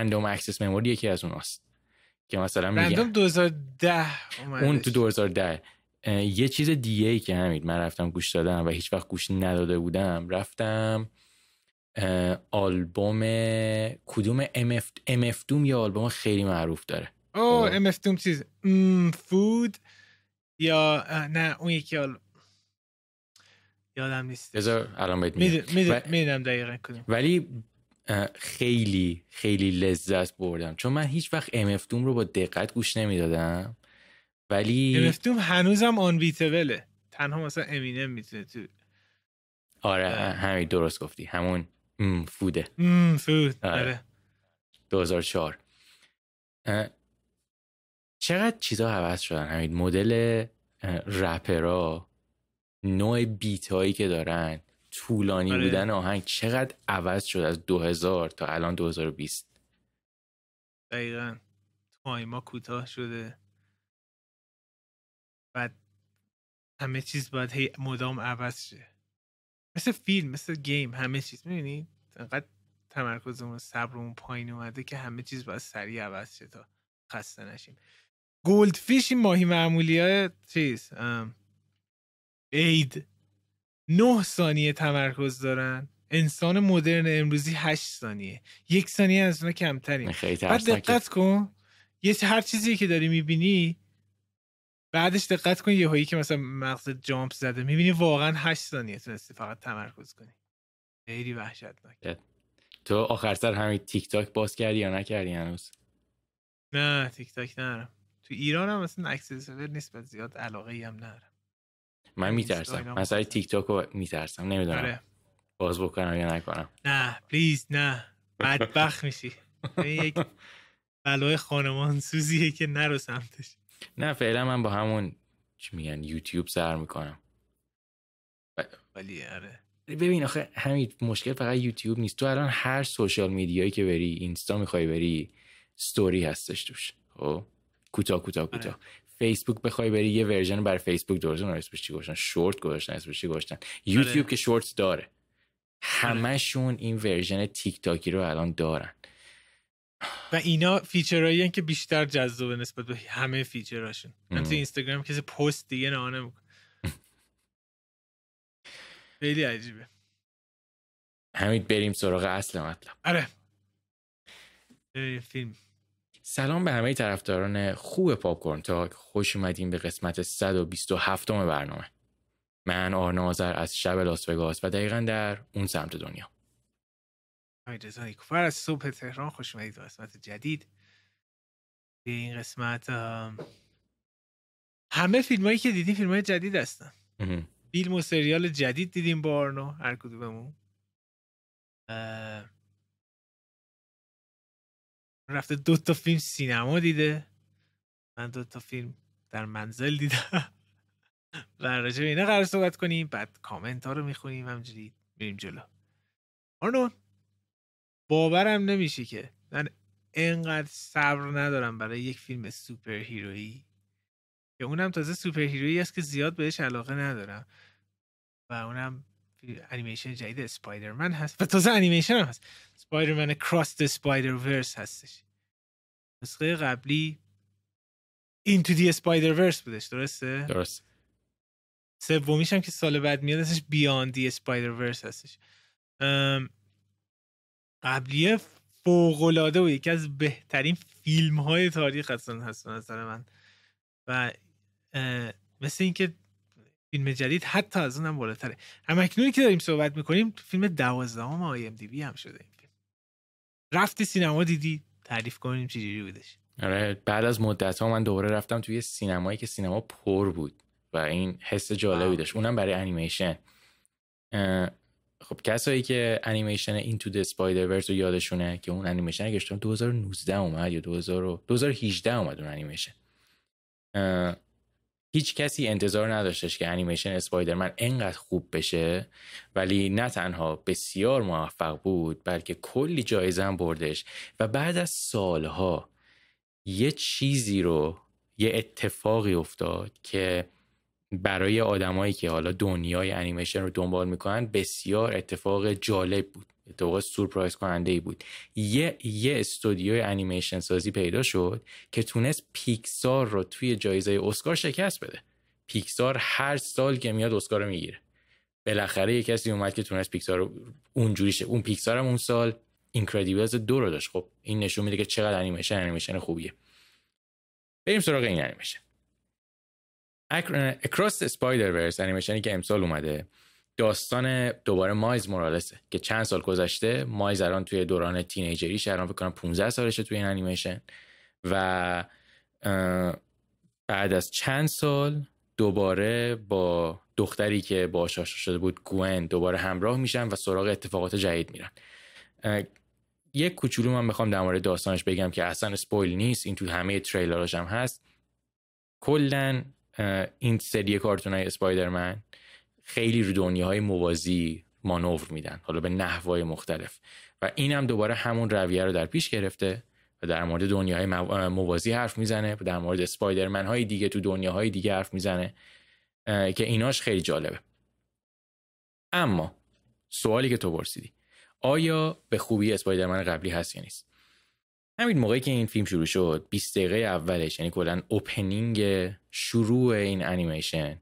Random Access Memory یکی از اوناست که مثلا Random 2010 اون تو 2010 یه چیز دیگه ای که همین من رفتم گوش دادم و هیچ وقت گوش نداده بودم رفتم آلبوم کدوم MF, MF DOOM یه آلبوم خیلی معروف داره. او MF DOOM چیز. Food یا نه اون یکی آل... یادم نیست. بذار الان بهت می‌دونم دقیقا کدوم. ولی خیلی خیلی لذت بردم. چون من هیچ وقت MF دوم رو با دقت گوش نمی‌دادم. ولی MF دوم هنوزم آن بیتبله تنها مثلا امینم می‌تونه تو آره همین درست گفتی. همون ام فوده. ام فود آره. 2004 چقدر چیزا عوض شدن همین مدل رپرا نوع بیت هایی که دارن. طولانی آره. بودن آهنگ چقدر عوض شد از 2000 تا الان 2020 دقیقا. تایما کوتاه شده. بعد همه چیز باید هی مدام عوض شه. مثل فیلم مثل گیم همه چیز. می‌بینی؟ انقدر تمرکزمون صبرمون پایین اومده که همه چیز باید سریع عوض شه تا خسته نشیم. گلدفیش این ماهی معمولی های چیز؟ ام. اید 9 ثانیه تمرکز دارن. انسان مدرن امروزی 8 ثانیه. یک ثانیه از اون کمتریم. بعد دقت کن. یه هر چیزی که داری می‌بینی بعدش دقت کن یه هایی که مثلا مغز جامپ زده. می‌بینی واقعا 8 ثانیه تونستی فقط تمرکز کنی. خیلی وحشتناک. تو آخر سر همین تیک تاک باز کردی یا نکردی هنوز؟ نه تیک تاک نرم تو ایران هم مثلا اکسسور نسبت زیاد علاقه ای هم نرم من میترسم. من سر تیک تاک رو میترسم. نمی‌دونم. آره. باز بکنم یا نکنم. نه please نه. بدبخت میشی. یک بلای خانمان سوزیه که نرو سمتش. نه فعلا من با همون چی میگن یوتیوب سر می‌کنم. ولی آره. ببین آخه همین مشکل فقط یوتیوب نیست. تو الان هر social media یی که بری اینستا می‌خوای بری ستوری هستش توش. خب؟ کوتاه کوتاه کوتاه. فیسبوک بخوای بری یه version بر فیسبوک درست اون اسمش چی گذاشتن؟ شورت گذاشتن. اسمش چی گذاشتن؟ یوتیوب که Shorts داره. همشون این version تیک تاکی رو الان دارن. و اینا feature هایی که بیشتر جذابه نسبت به همه feature هاشون. من تو اینستاگرام کسی پست دیگه نه نمی‌کنه. خیلی عجیبه. همین بریم سراغ اصل مطلب. آره. فیلم. سلام به همه طرفداران خوب پاپکورن تاک. خوش اومدیم به قسمت 127 برنامه. من آرنازر از شب لاس وگاس و دقیقا در اون سمت دنیا. رضا کفر از صبح تهران خوش اومدید به قسمت جدید. به این قسمت همه فیلم هایی که دیدیم فیلم های جدید هستن. فیلم و سریال جدید دیدیم با آرنو هر کدوممون. رفته دو تا فیلم سینما دیده. من دو تا فیلم در منزل دیدم. و راجع به اینا قرار صحبت کنیم. بعد کامنت ها رو می‌خونیم همجوری. میریم جلو. آرنو باورم نمیشه که من انقدر صبر ندارم برای یک فیلم سوپر هیرویی که اونم تازه superhero یی است که زیاد بهش علاقه ندارم. و اونم انیمیشن جدید اسپایدرمن هست. و تازه انیمیشن هم هست. اسپایدرمن Across the Spider-Verse هستش. نسخه قبلی Into the Spider-Verse بودش درسته؟ درست. سومیش هم که سال بعد میاد هستش Beyond the Spider-Verse هستش. قبلیه فوق العاده و یکی از بهترین فیلم های تاریخ هستن هست نظر من. و مثل اینکه فیلم جدید حتی از اونم بالاتره. هم اکنونی که داریم صحبت می‌کنیم فیلم دوازدهم IMDb هم شده این فیلم. رفتی سینما دیدی؟ تعریف کنیم چجوری بودش. آره بعد از مدت ها من دوباره رفتم توی سینمایی که سینما پر بود و این حس جالبی داشت. اونم برای انیمیشن. خب کسایی که انیمیشن Into the Spider-Verse رو یادشونه که اون انیمیشن اگه 2019 اومد یا 2018 اومد اون انیمیشن. هیچ کسی انتظار نداشتش که انیمیشن اسپایدرمن انقدر خوب بشه ولی نه تنها بسیار موفق بود بلکه کلی جایزه هم بردش. و بعد از سالها یه چیزی رو یه اتفاقی افتاد که برای آدمایی که حالا دنیای انیمیشن رو دنبال می‌کنن بسیار اتفاق جالب بود. اتفاق سورپرایز کننده ای بود. یه یه استودیو انیمیشن سازی پیدا شد که تونست پیکسار رو توی جایزه اسکار شکست بده. پیکسار هر سال که میاد اسکار رو می‌گیره. بالاخره یه کسی اومد که تونست پیکسار رو اونجوری شه. اون پیکسار هم اون سال Incredibles دو رو داشت. خب این نشون میده که چقدر انیمیشن انیمیشن خوبیه. بریم سراغ این انیمیشن. Across the Spider-Verse انیمیشنی که امسال اومده. داستان دوباره مایز مورالسه که چند سال گذشته مایز الان توی دوران teenager ی الان فکر کنم 15 سالشه توی این انیمیشن و بعد از چند سال دوباره با دختری که با آشنا شده بود گوین دوباره همراه میشن و سراغ اتفاقات جدید میرن. یک کوچولو من می‌خوام در مورد داستانش بگم که اصلا سپویل نیست این تو همه تریلراش هم هست. کلا این سری کارتون های خیلی رو دنیاهای موازی مانور میدن. حالا به نحوهای مختلف. و این هم دوباره همون رویه رو در پیش گرفته و در مورد دنیاهای موازی حرف می‌زنه و در مورد اسپایدرمن های دیگه تو دنیاهای دیگه حرف می‌زنه که ایناش خیلی جالبه. اما سوالی که تو پرسیدی آیا به خوبی اسپایدرمن قبلی هست یا نیست؟ همین موقعی که این فیلم شروع شد 20 دقیقه اولش یعنی کلا opening شروع این انیمیشن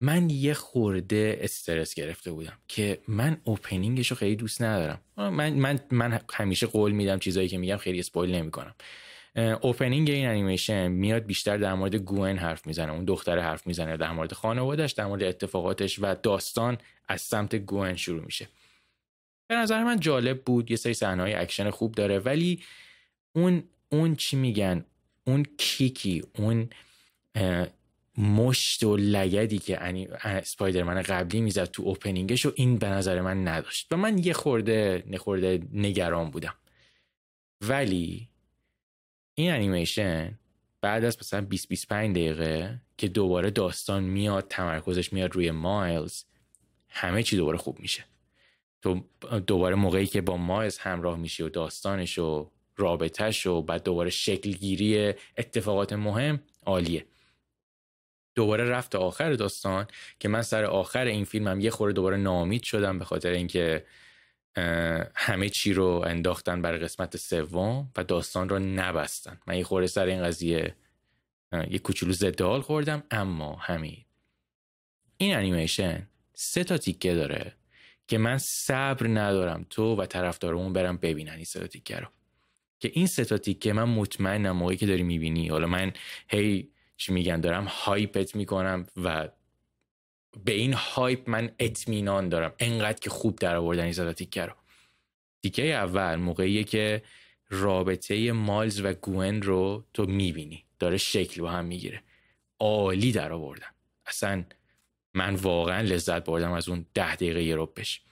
من یه خورده استرس گرفته بودم که من opening ش رو خیلی دوست ندارم. من من من همیشه قول میدم چیزایی که میگم خیلی spoil نمی‌کنم. opening این انیمیشن میاد بیشتر در مورد گوئن حرف می‌زنه اون دختر حرف می‌زنه در مورد خانوادش در مورد اتفاقاتش و داستان از سمت گوئن شروع میشه. به نظر من جالب بود یه سری صحنه‌های اکشن خوب داره ولی اون اون چی میگن؟ اون kick ی اون مشت و لگدی که اسپایدرمن قبلی می‌زد تو opening ش و این به نظر من نداشت. و من یه خورده یه خورده نگران بودم. ولی این انیمیشن بعد از مثلا 20 25 دقیقه که دوباره داستان میاد تمرکزش میاد روی مایلز همه چی دوباره خوب میشه. تو دوباره موقعی که با مایلز همراه میشی و داستانش و رابطهش و بعد دوباره شکلگیری اتفاقات مهم عالیه. دوباره رفت آخر داستان که من سر آخر این فیلمم یه خورده دوباره نامید شدم به خاطر اینکه همه چی رو انداختن برای قسمت سوم و داستان رو نبستن. من یه خورده سر این قضیه یه کوچولو ضد حال خوردم اما همین. این انیمیشن سه تا تیکه داره که من صبر ندارم تو و طرفدارمون برم ببینن این سه تا تیکه رو. که این سه تا تیکه من مطمئنم موقعی که داری می‌بینی. حالا من هی چی میگن دارم هایپت می‌کنم و به این هایپ من اطمینان دارم. انقدر که خوب در آوردن این تیکه رو. تیکه اول موقعیه که رابطه مالز و گوئن رو تو می‌بینی. داره شکل با هم می‌گیره. عالی در آوردن اصلا من واقعا لذت بردم از اون ده دقیقه یه بش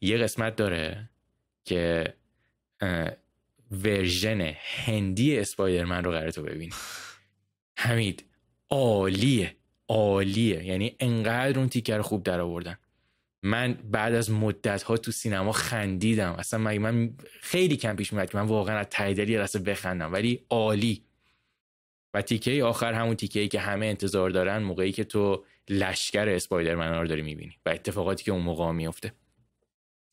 یه قسمت داره که ورژن هندی اسپایدرمن رو قرار تو ببینی. حمید عالیه عالیه. یعنی انقدر اون تیکر خوب در آوردن من بعد از مدت ها تو سینما خندیدم. اصلا من, من خیلی کم پیش میاد که من واقعا از ته دلی بخندم. ولی عالی. و تیکه آخر همون تیکه ای که همه انتظار دارن موقعی که تو لشکر اسپایدرمن رو داری می‌بینی و اتفاقاتی که اون موقع میفته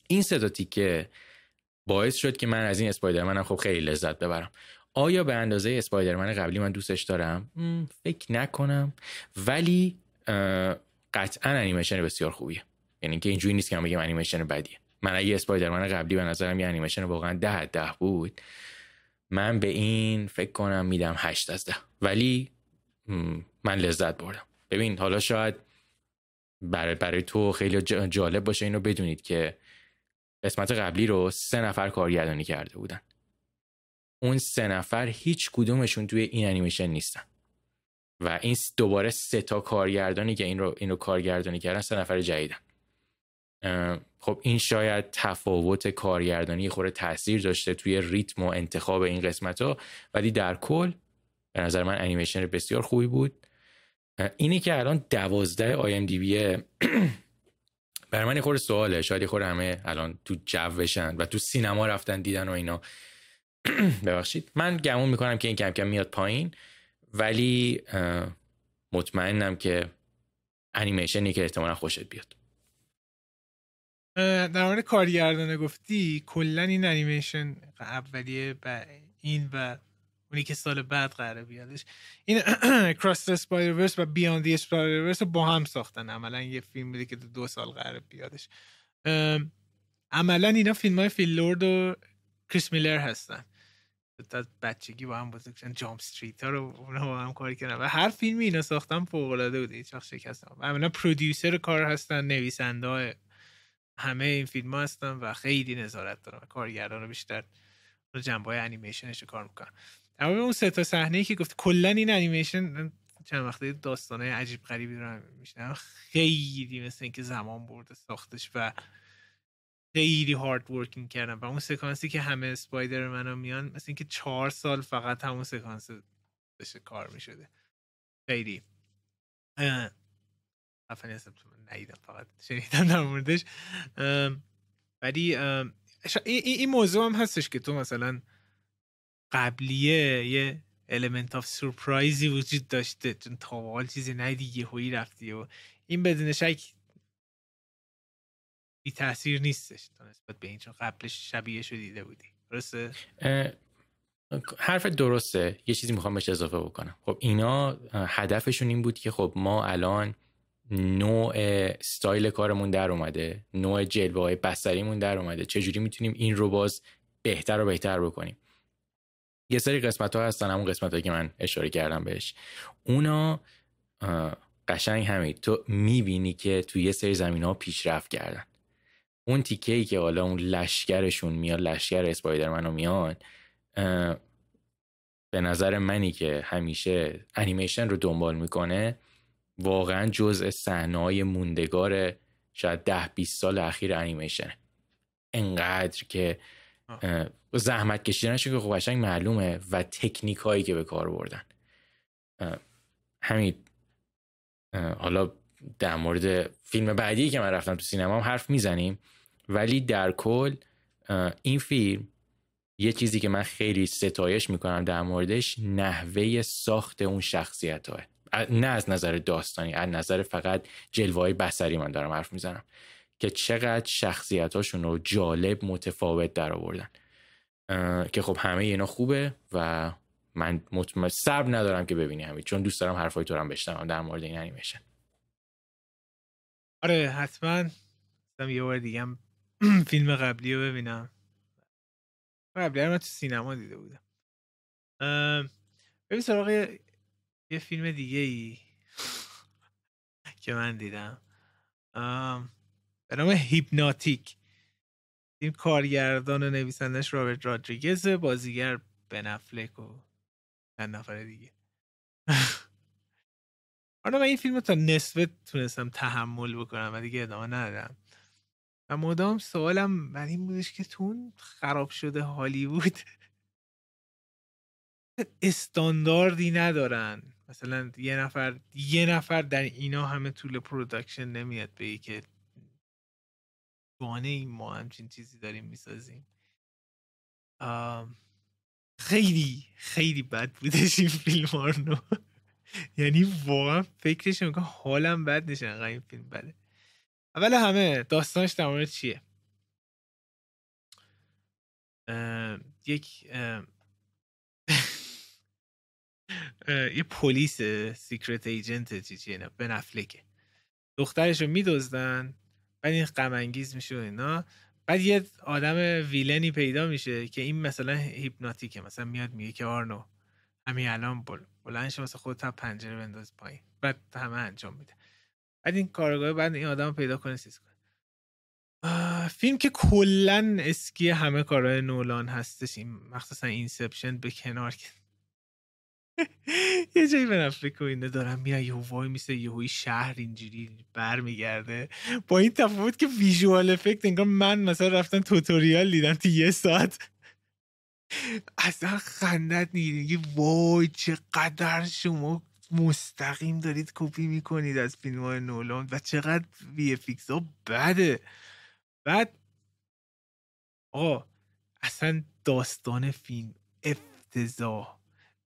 این سه تا تیکه باعث شد که من از این اسپایدرمن خب خیلی لذت ببرم. آیا به اندازه اسپایدرمن قبلی من دوستش دارم؟ فکر نکنم. ولی قطعا انیمیشن بسیار خوبیه. یعنی که اینجوری نیست که من بگم انیمیشن بدیه. من اگه اسپایدرمن قبلی به نظرم یه انیمیشن واقعا ده ده بود من به این فکر کنم میدم هشت از ده. ولی من لذت بردم. ببین حالا شاید برای, برای تو خیلی جالب باشه اینو بدونید که قسمت قبلی رو سه نفر کارگردانی کرده بودن. اون سه نفر هیچ کدومشون توی این انیمیشن نیستن. و این دوباره سه تا کارگردانی که این رو این رو کارگردانی کردن سه نفر جدیدن. خب این شاید تفاوت کارگردانی خوره تاثیر داشته توی ریتم و انتخاب این قسمت ها ولی در کل به نظر من انیمیشن بسیار خوبی بود. اینی که الان دوازده آی ام دی بیه برای من خورده سواله. شاید خورده همه الان تو جو بشن و تو سینما رفتن دیدن و اینا. ببخشید. من گمون می‌کنم که این کم کم میاد پایین ولی مطمئنم که انیمیشنی که احتمالا خوشت بیاد. در مورد کارگردانه گفتی کلا این انیمیشن اولیه و این و اونی که سال بعد قراره بیادش. این کراس اسپایدرورس و بیاند اسپایدرورس با هم ساختن. عملا یه فیلم بوده که دو سال قراره بیادش. عملا اینا فیلم های فیل لورد و کریس میلر هستن. از بچگی با هم بزرگ شدن Jump Street ها رو اونا با هم کار کردن. و هر فیلمی اینا ساختن فوق العاده بوده هیچ وقت شکست عملا producer کار هستن نویسنده همه این فیلم ها هستن و خیلی نظارت دارن کارگردان رو بیشتر رو جنبه های انیمیشنش کار می‌کنن. در اون سه تا صحنه که گفت کلا این انیمیشن چند وقته داستانه عجیب غریبی رو میشنم خیلی مثل اینکه زمان برده ساختش و خیلی هارد ورکینگ کردن و اون سکانسی که همه اسپایدر منو میان مثل اینکه چهار سال فقط همون سکانس بشه کار می‌شده. خیلی. افنی هستم ندیدم فقط شنیدم در موردش. ولی این موضوع هم هستش که تو مثلا قبلیه یه element of سورپرایزی وجود داشته چون تا چیزی ندیدی یه هویی رفتی و این بدون شک بی تاثیر نیستش. تا نسبت به این چون قبلش شبیه شو دیده بودی. درسته؟ حرف درسته. یه چیزی می‌خوام بهش اضافه بکنم. خب اینا هدفشون این بود که خب ما الان نوع ستایل کارمون در اومده نوع جلوه های بسریمون در اومده. چجوری می‌تونیم این رو باز بهتر و بهتر بکنیم؟ یه سری قسمت ها هستن همون قسمت که من اشاره کردم بهش. اونا قشنگ همین. تو می‌بینی که توی یه سری زمین ها پیشرفت کردن. اون تیکه ای که حالا اون لشکرشون میاد لشکر اسپایدرمن رو میاد به نظر منی که همیشه انیمیشن رو دنبال می‌کنه. واقعا جزء صحنه‌های موندگار شاید ده 20 سال اخیر انیمیشن انقدر که زحمت کشیدنشون که خب قشنگ معلومه و تکنیک هایی که به کار بردن. همین حالا در مورد فیلم بعدی که من رفتم تو سینما هم حرف می‌زنیم. ولی در کل این فیلم یه چیزی که من خیلی ستایش می‌کنم در موردش نحوه ساخت اون شخصیت های. نه از نظر داستانی از نظر فقط جلوه بسری من دارم حرف می‌زنم که چقدر شخصیت هاشون رو جالب متفاوت در آوردن که خب همه اینا خوبه و من مطمئن صبر ندارم که ببینی همین چون دوست دارم حرفای تو رو بشنوم در مورد این انیمیشن آره حتما. یه بار دیگه فیلم قبلی رو ببینم. قبلی من تو سینما دیده بودم. ببین سراغ یه فیلم دیگه ای که من دیدم. به نام هیپناتیک. این کارگردان و نویسندش رابرت رادریگز بازیگر بن افلک و چند نفر دیگه. آره من این فیلم رو تا نصفه تونستم تحمل بکنم و دیگه ادامه ندادم. و مدام سوالم بر این بودش که تو این خراب شده هالیوود استانداردی ندارن. مثلا یه نفر یه نفر در اینا همه طول production نمیاد به که بانه این ما همچین چیزی داریم می‌سازیم. خیلی خیلی بد بودش این فیلم یعنی واقعا فکرش می‌کنم حالم بد نشه این فیلم بده. اول همه داستانش در مورد چیه یک یه پلیس سیکرت ایجنت چی چیه به نفلکه دخترش رو میدزدن بعد این غم انگیز میشه و اینا. بعد یه آدم villain ی پیدا میشه که این مثلا hypnotic ه مثلا میاد میگه که آرنو همین الان بل بلند شو مثلا خودت پنجره بنداز پایین. بعد همه انجام میده. بعد این کارآگاه بعد این آدم پیدا کنه seize کنه. فیلم که کلا اسکی همه کارهای نولان هستش این مخصوصا Inception به کنار یه جایی به فکر اینه دارم میرن یه وای میسه یه شهر اینجوری برمیگرده. با این تفاوت که ویژوال افکت انگار من مثلا رفتم توتوریال دیدم تو یه ساعت. اصلا خندت نیده وای چقدر شما مستقیم دارید کپی می‌کنید از فیلم های نولان و چقدر وی افیکس ها بده. بعد آقا اصلا داستان فیلم افتضاح.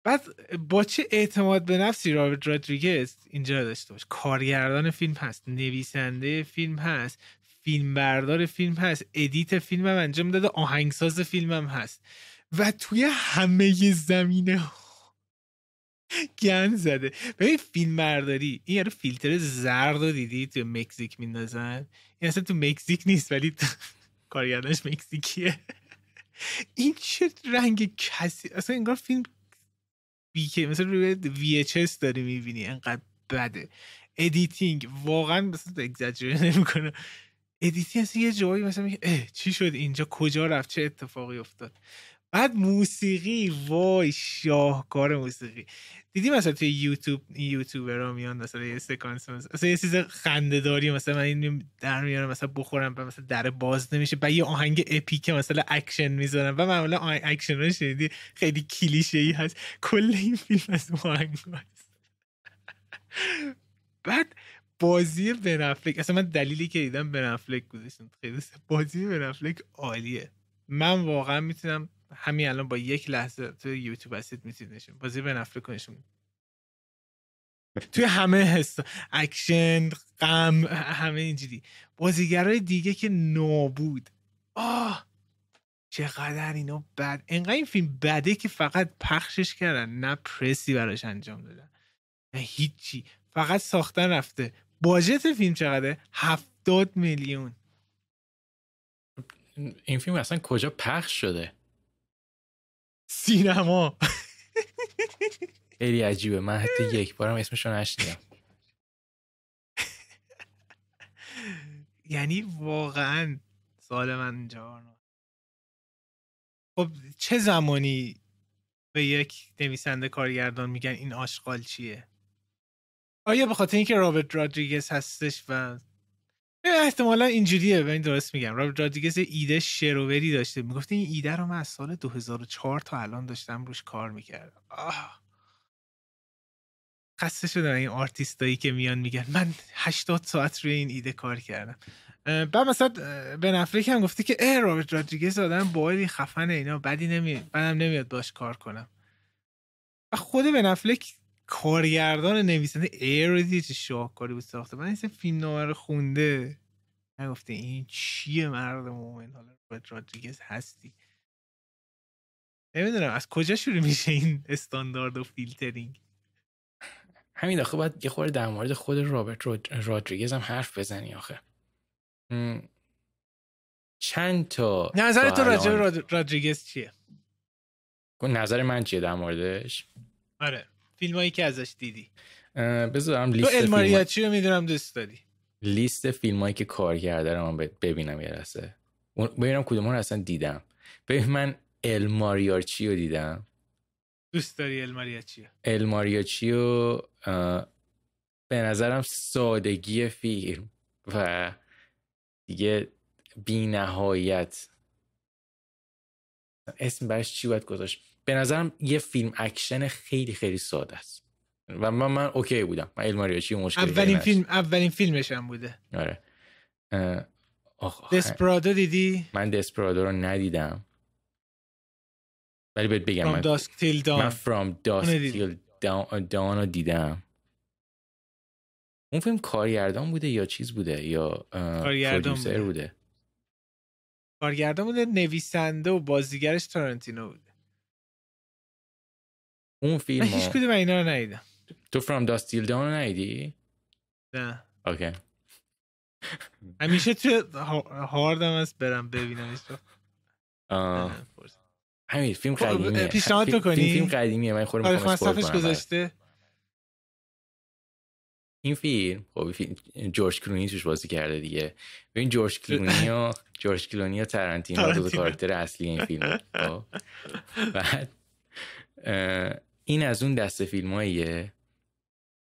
بعد با چه اعتماد به نفسی رابرت رادریگز اینجا داشته باش. کارگردان فیلم هست نویسنده فیلم هست فیلم بردار فیلم هست edit فیلم هم انجام داده آهنگساز فیلم هم هست. و توی همه زمینه گن زده. ببین فیلم برداری این یارو فیلتر زرد رو دیدی تو مکزیک میندازن؟ این اصلا تو مکزیک نیست ولی کارگردانش مکزیکیه. این چه رنگ کسی اصلا انگار فیلم بیکه مثلا روی اس داری می‌بینی انقدر بده. ادیتینگ واقعا مثلا اگزاجره نمی‌کنه. ادیتینگ اصلا یه جایی مثلا میگه چی شد اینجا؟ کجا رفت؟ چه اتفاقی افتاد؟ بعد موسیقی وای شاهکار موسیقی. دیدی مثلا توی یوتیوب یوتیوبر ها میان مثلا یه سکانس مثلا یه چیز خنده داری مثلا من این در میارم مثلا بخورم و مثلا در باز نمیشه بعد یه آهنگ اپیک مثلا اکشن می‌ذارم. و معمولا اکشن رو خیلی کلیشه ای هست. کل این فیلم از آهنگ هست. بعد بازی بنفلک اصلا من دلیلی که دیدم بنفلک گذاشتم. خیلی بازی بنفلک عالیه. من واقعا می‌تونم همین الان با یک لحظه تو یوتیوب هستید می‌تونید نشون بازی به نفر کنشون توی همه حس اکشن غم همه اینجوری. بازیگرای دیگه که نابود. آه! چقدر اینا بد انقدر این فیلم بده که فقط پخشش کردن نه پرسی براش انجام دادن. نه هیچی. فقط ساختن رفته. باجت فیلم چقدره؟ هفتاد میلیون. این فیلم اصلا کجا پخش شده؟ سینما. خیلی عجیبه. من حتی یک بارم اسمش رو نشنیدم. یعنی واقعا سال من اینجا خب چه زمانی به یک نویسنده کارگردان میگن این آشغال چیه؟ آیا به خاطر اینکه رابرت رادریگز هستش و احتمالا اینجوریه و این درست میگم. رابرت رادریگز ایده شروری داشته. می‌گفته این ایده رو من از سال 2004 تا الان داشتم روش کار می‌کردم. آه. خسته شدم این آرتیستایی که میان میگن من 80 ساعت روی این ایده کار کردم. بعد مثلا بن افلک هم گفته که اه رابرت رادریگز آدم باید خفنه اینا بدم نمیاد بدم نمیاد باش کار کنم. و خود بن افلک کارگردان نویسنده Air رو چه شاهکاری بود ساخته. من این فیلم نامه رو خونده. نگفته این چیه مرد مومن؟ حالا رابرت رادریگز هستی. نمی‌دونم از کجا شروع میشه این استاندارد و فیلترینگ؟ همین آخه باید یه خورده در مورد خود رابرت رادریگز هم حرف بزنی آخه. چند تا نظر تو راجع رادریگز چیه؟ نظر من چیه در موردش؟ آره. فیلم هایی که ازش دیدی. بذارم لیست تو الماریاچی رو می‌دونم دوست داری. لیست فیلم هایی که کار کرده رو من ببینم یه رسه ببینم کدوم رو اصلا دیدم. ببین من الماریاچی رو دیدم. دوست داری الماریاچی الماریاچی رو به نظرم سادگی فیلم و دیگه بی نهایت اسم برش چی باید گذاشت؟ به نظرم یه فیلم اکشن خیلی خیلی ساده است. و من من okay بودم. من الماریاچی مشکلی اولین فیلم اولین فیلمش هم بوده. آره. دسپرادو دیدی؟ من دسپرادو رو ندیدم. ولی بهت بگم من Dusk Till Dawn. من From Dusk Till Dawn رو دیدم. اون فیلم کارگردان بوده یا چیز بوده؟ یا کارگردان بوده. بوده؟ کارگردان بوده نویسنده و بازیگرش تارنتینو بوده. اون فیلم هیچ کدوم اینا رو ندیدم. تو فرام داستیل داون رو ندیدی؟ نه. اوکی. همیشه تو هاردم هست برم ببینمش همین فیلم قدیمیه. پیشنهاد تو کنی فیلم قدیمیه من خودم می‌خوام اسپویل کنم گذاشته. این فیلم خب جورج کلونی توش بازی کرده دیگه. ببین جورج کلونی و جورج کلونی و ترنتینو دو کاراکتر اصلی این فیلم. خب. بعد این از اون دسته فیلم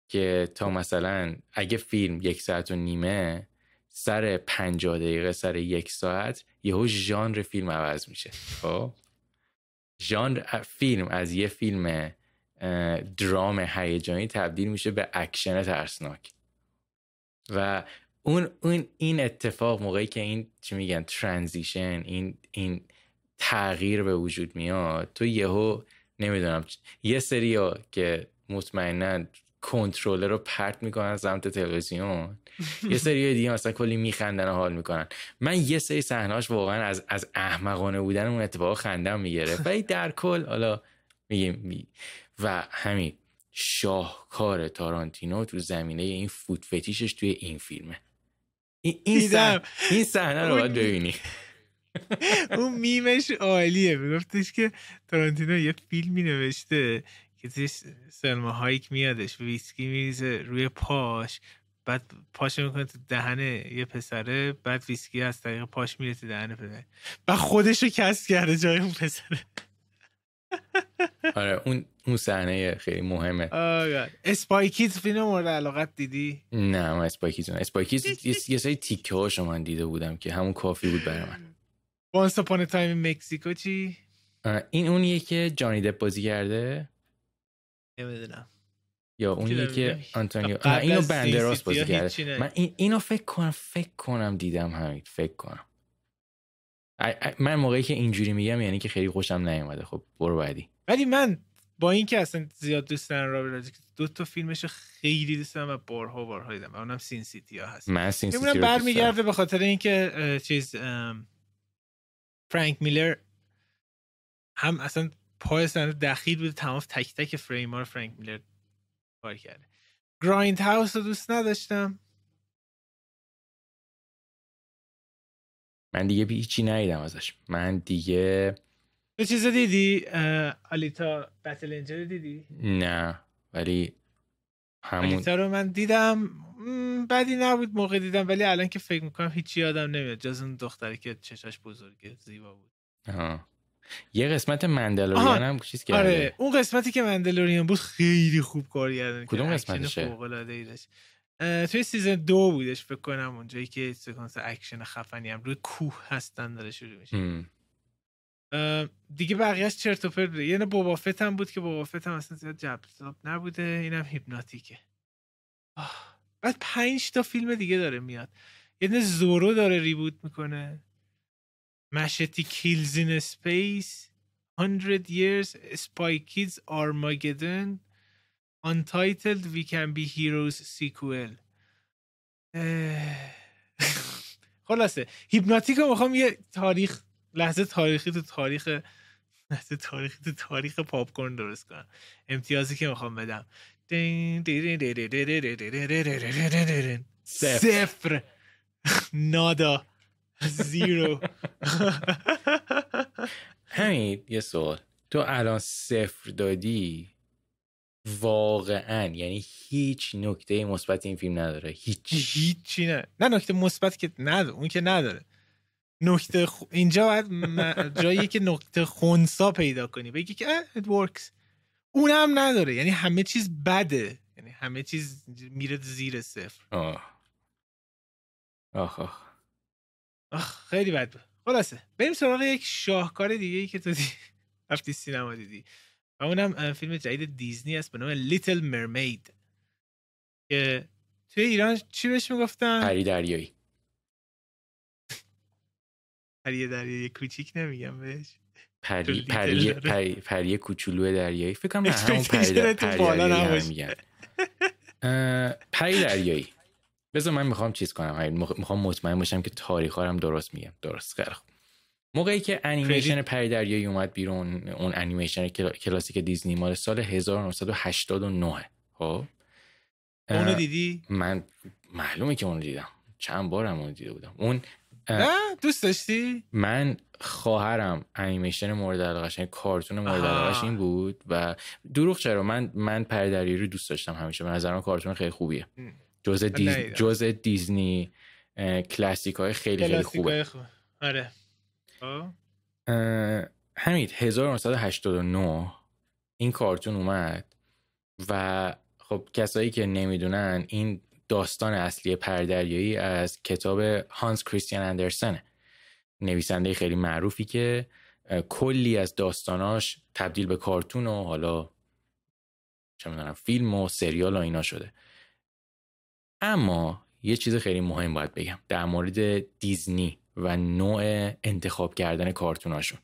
که تا مثلا اگه فیلم یک ساعت و نیمه سر پنجاه دقیقه سر یک ساعت یهو ژانر فیلم عوض میشه. خب؟ ژانر فیلم از یه فیلم درام هیجانی تبدیل میشه به اکشن ترسناک. و اون اون این اتفاق موقعی که این چی میگن transition این این تغییر به وجود میاد تو یهو نمی‌دونم. یه سری ها که مطمئنا کنترلر رو پرت می‌کنن سمت تلویزیون. یه سری دیگه مثلا کلی میخندن و حال می‌کنن. من یه سری صحنه‌اش واقعا از از احمقانه بودن اون اتفاق خندم می‌گیره ولی در کل حالا میگیم و همین شاهکار تارانتینو تو زمینه این فوت فتیشش توی این فیلمه. این این صحنه رو باید ببینی. اون میمش عالیه. میگفتش که تارانتینو یه فیلمی نوشته که توش سلما هایک میادش ویسکی میریزه روی پاش بعد پاش می‌کنه تو دهن یه پسره بعد ویسکی از طریق پاش میره تو دهن پسره بعد خودش رو cast کرده جای اون پسره. آره اون اون صحنه خیلی مهمه. Spy Kids فیلم مورد علاقت دیدی؟ نه من Spy Kids نه. Spy Kids یه سری تیکه هاشو من دیده بودم که همون کافی بود برای من. Once Upon a Time in Mexico چی؟ این اونیه که جانی دپ بازی کرده؟ نمی‌دونم. یا اونیه که آنتونیو نه اینو بندراس بازی کرده. من این اینو فکر کنم فکر کنم دیدم همین فکر کنم. من موقعی که اینجوری میگم یعنی که خیلی خوشم نیومده. خب برو بعدی. ولی من با اینکه اصلا زیاد دوست ندارم رابرت دو تا فیلمش خیلی دوست دارم و بارها بارها دیدم. اونم Sin City ها هست. من Sin City رو برمیگرده به خاطر اینکه چیز فرانک میلر هم اصلا پای صحنه دخیل بوده تمام تک تک فریم ها رو فرانک میلر کار کرده. Grindhouse رو دوست نداشتم. من دیگه هیچی ندیدم ازش. من دیگه تو چیز دیدی؟ آلیتا بتل انجل دیدی؟ نه ولی همون آلیتا رو من دیدم. بدی نبود موقع دیدم ولی الان که فکر می‌کنم هیچی یادم نمیاد. جز اون دختری که چشاش بزرگه زیبا بود. آها. یه قسمت مندلوریان هم چیز کرده. آره اون قسمتی که مندلوریان بود خیلی خوب کار کردن. کدوم قسمتشه فوق العاده ای داشت توی season دو بودش فکر کنم اونجایی که سکانس اکشن خفنی هم روی کوه هستن داره شروع میشه. دیگه بقیهش چرت و پرت یه Boba Fett هم بود که Boba Fett هم اصلا زیاد جذاب نبوده. اینم Hypnotic ه. بعد پنج تا فیلم دیگه داره میاد. یه زورو داره reboot می‌کنه. Machete Kills in Space 100 years Spy Kids Armageddon Untitled We Can Be Heroes sequel خلاصه هیپناتیک می‌خوام یه تاریخ لحظه تاریخی تو تاریخ لحظه تاریخی تو تاریخ پاپ درست کنم. امتیازی که می‌خوام بدم. صفر نادا زیرو همین یه سوال تو الان صفر دادی واقعا یعنی هیچ نکته مثبت این فیلم نداره هیچ هیچی نه نه نکته مثبت که نداره اون که نداره نکته خ... اینجا باید جایی که نکته خونسا پیدا کنی بگی که it works اونم نداره. یعنی همه چیز بده. یعنی همه چیز میره زیر صفر. آه. آخ آخ. آخ خیلی بد بود. خلاصه. بریم سراغ یک شاهکار دیگه ای که تو. رفتی سینما دیدی. و اونم فیلم جدید دیزنی است به نام لیتل مرمید. که توی ایران چی بهش می‌گفتن؟ پری دریایی. پری دریایی کوچیک نمیگم بهش. پری پری پری, پری کوچولو دریایی. فکر کنم همون پری دریایی میگن. پری دریایی. بذار من می‌خوام چیز کنم می‌خوام مطمئن باشم که تاریخ هم درست میگم. درست خیلی خوب. موقعی که انیمیشن پری دریایی اومد بیرون اون انیمیشن کلاسیک دیزنی مال سال 1989 خب؟ اونو دیدی؟ من معلومه که اونو دیدم. چند بارم اونو دیده بودم. اون نه دوست داشتی؟ من خواهرم انیمیشن مورد علاقش یعنی کارتون مورد علاقش این بود و دروغ چرا؟ من من پردری رو دوست داشتم همیشه. به نظرم کارتون خیلی خوبیه. جز دیز... جز دیزنی کلاسیک های خیلی خیلی خوبه. آره. همین 1989 این کارتون اومد و خب کسایی که نمی‌دونن این داستان اصلی پردریایی از کتاب هانس کریستیان اندرسنه نویسنده خیلی معروفی که کلی از داستاناش تبدیل به کارتون و حالا چه می‌دونم فیلم و سریال و اینا شده. اما یه چیز خیلی مهم باید بگم در مورد دیزنی و نوع انتخاب کردن کارتوناشون.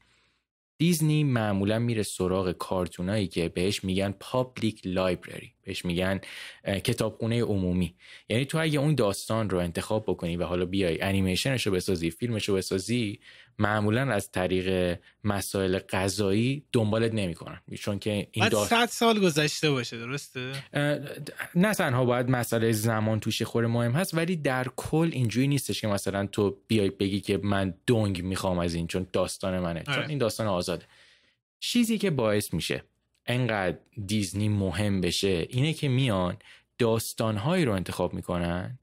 دیزنی معمولا میره سراغ کارتونایی که بهش میگن public library بهش میگن کتابخونه عمومی. یعنی تو اگه اون داستان رو انتخاب بکنی و حالا بیای انیمیشنش رو بسازی فیلمش رو بسازی معمولا از طریق مسائل غذایی دنبالت نمی‌کنن. چون که این داستان سال گذشته باشه درسته؟ نه تنها باید مسئله زمان توش خور مهم هست ولی در کل اینجوری نیستش که مثلا تو بیای بگی که من دونگ می‌خوام از این چون داستان منه. چون آره. این داستان آزاده. چیزی که باعث میشه. انقدر دیزنی مهم بشه اینه که میان داستانهایی رو انتخاب می‌کنن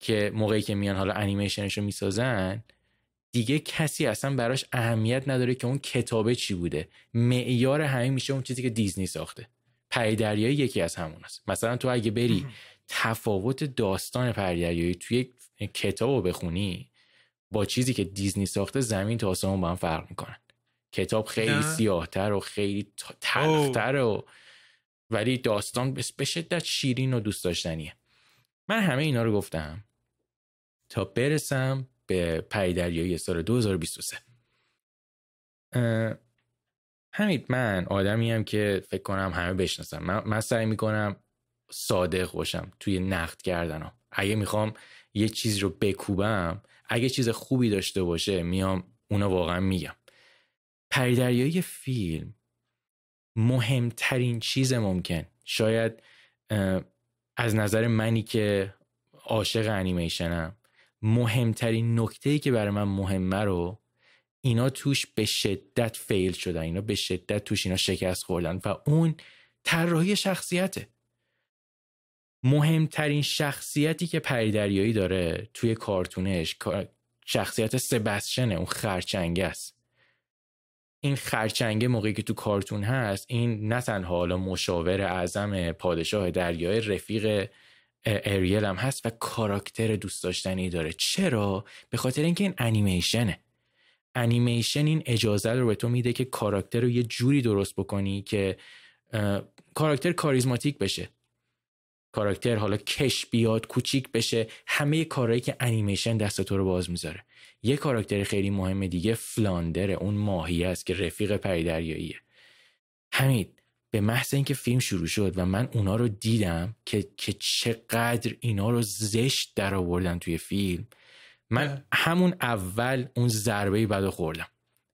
که موقعی که میان حالا انیمیشنش رو می‌سازن دیگه کسی اصلا براش اهمیت نداره که اون کتابه چی بوده. معیار همه میشه اون چیزی که دیزنی ساخته. پریدریایی یکی از همون است. مثلا تو اگه بری تفاوت داستان پریدریایی توی کتاب رو بخونی با چیزی که دیزنی ساخته زمین تا آسمون با هم فرق می‌کنن. کتاب خیلی سیاهتر و خیلی تلختر و ولی داستان به شدت شیرین و دوست داشتنیه. من همه اینا رو گفتم تا برسم به پریدریایی سال 2023 همین من آدمی هم که فکر کنم همه بشناسم من, من سعی می‌کنم صادق باشم توی نقد کردنم اگه می‌خوام یه چیز رو بکوبم اگه چیز خوبی داشته باشه میام اونو واقعا میگم. پریدریایی فیلم مهمترین چیز ممکن. شاید از نظر منی که عاشق انیمیشنم مهمترین نکته که برای من مهمه رو اینا توش به شدت فیل شدن. اینا به شدت توش اینا شکست خوردن و اون طراحی شخصیته. مهمترین شخصیتی که پریدریایی داره توی کارتونش شخصیت سبسشنه اون خرچنگه است. این خرچنگه موقعی که تو کارتون هست این نه تنها حالا مشاور اعظم پادشاه دریای رفیق اریل هم هست و کاراکتر دوست داشتنی داره. چرا؟ به خاطر اینکه این انیمیشنه. انیمیشن این اجازه رو به تو میده که کاراکتر رو یه جوری درست بکنی که کاراکتر کاریزماتیک بشه. کاراکتر حالا کش بیاد کوچیک بشه. همه کارهایی که انیمیشن دست تو رو باز می‌ذاره. یه کاراکتر خیلی مهم دیگه Flounder ه اون ماهی است که رفیق پریدریاییه. همین به محض اینکه فیلم شروع شد و من اونا رو دیدم که که چقدر اینا رو زشت در آوردن توی فیلم من همون اول اون ضربه بد خوردم.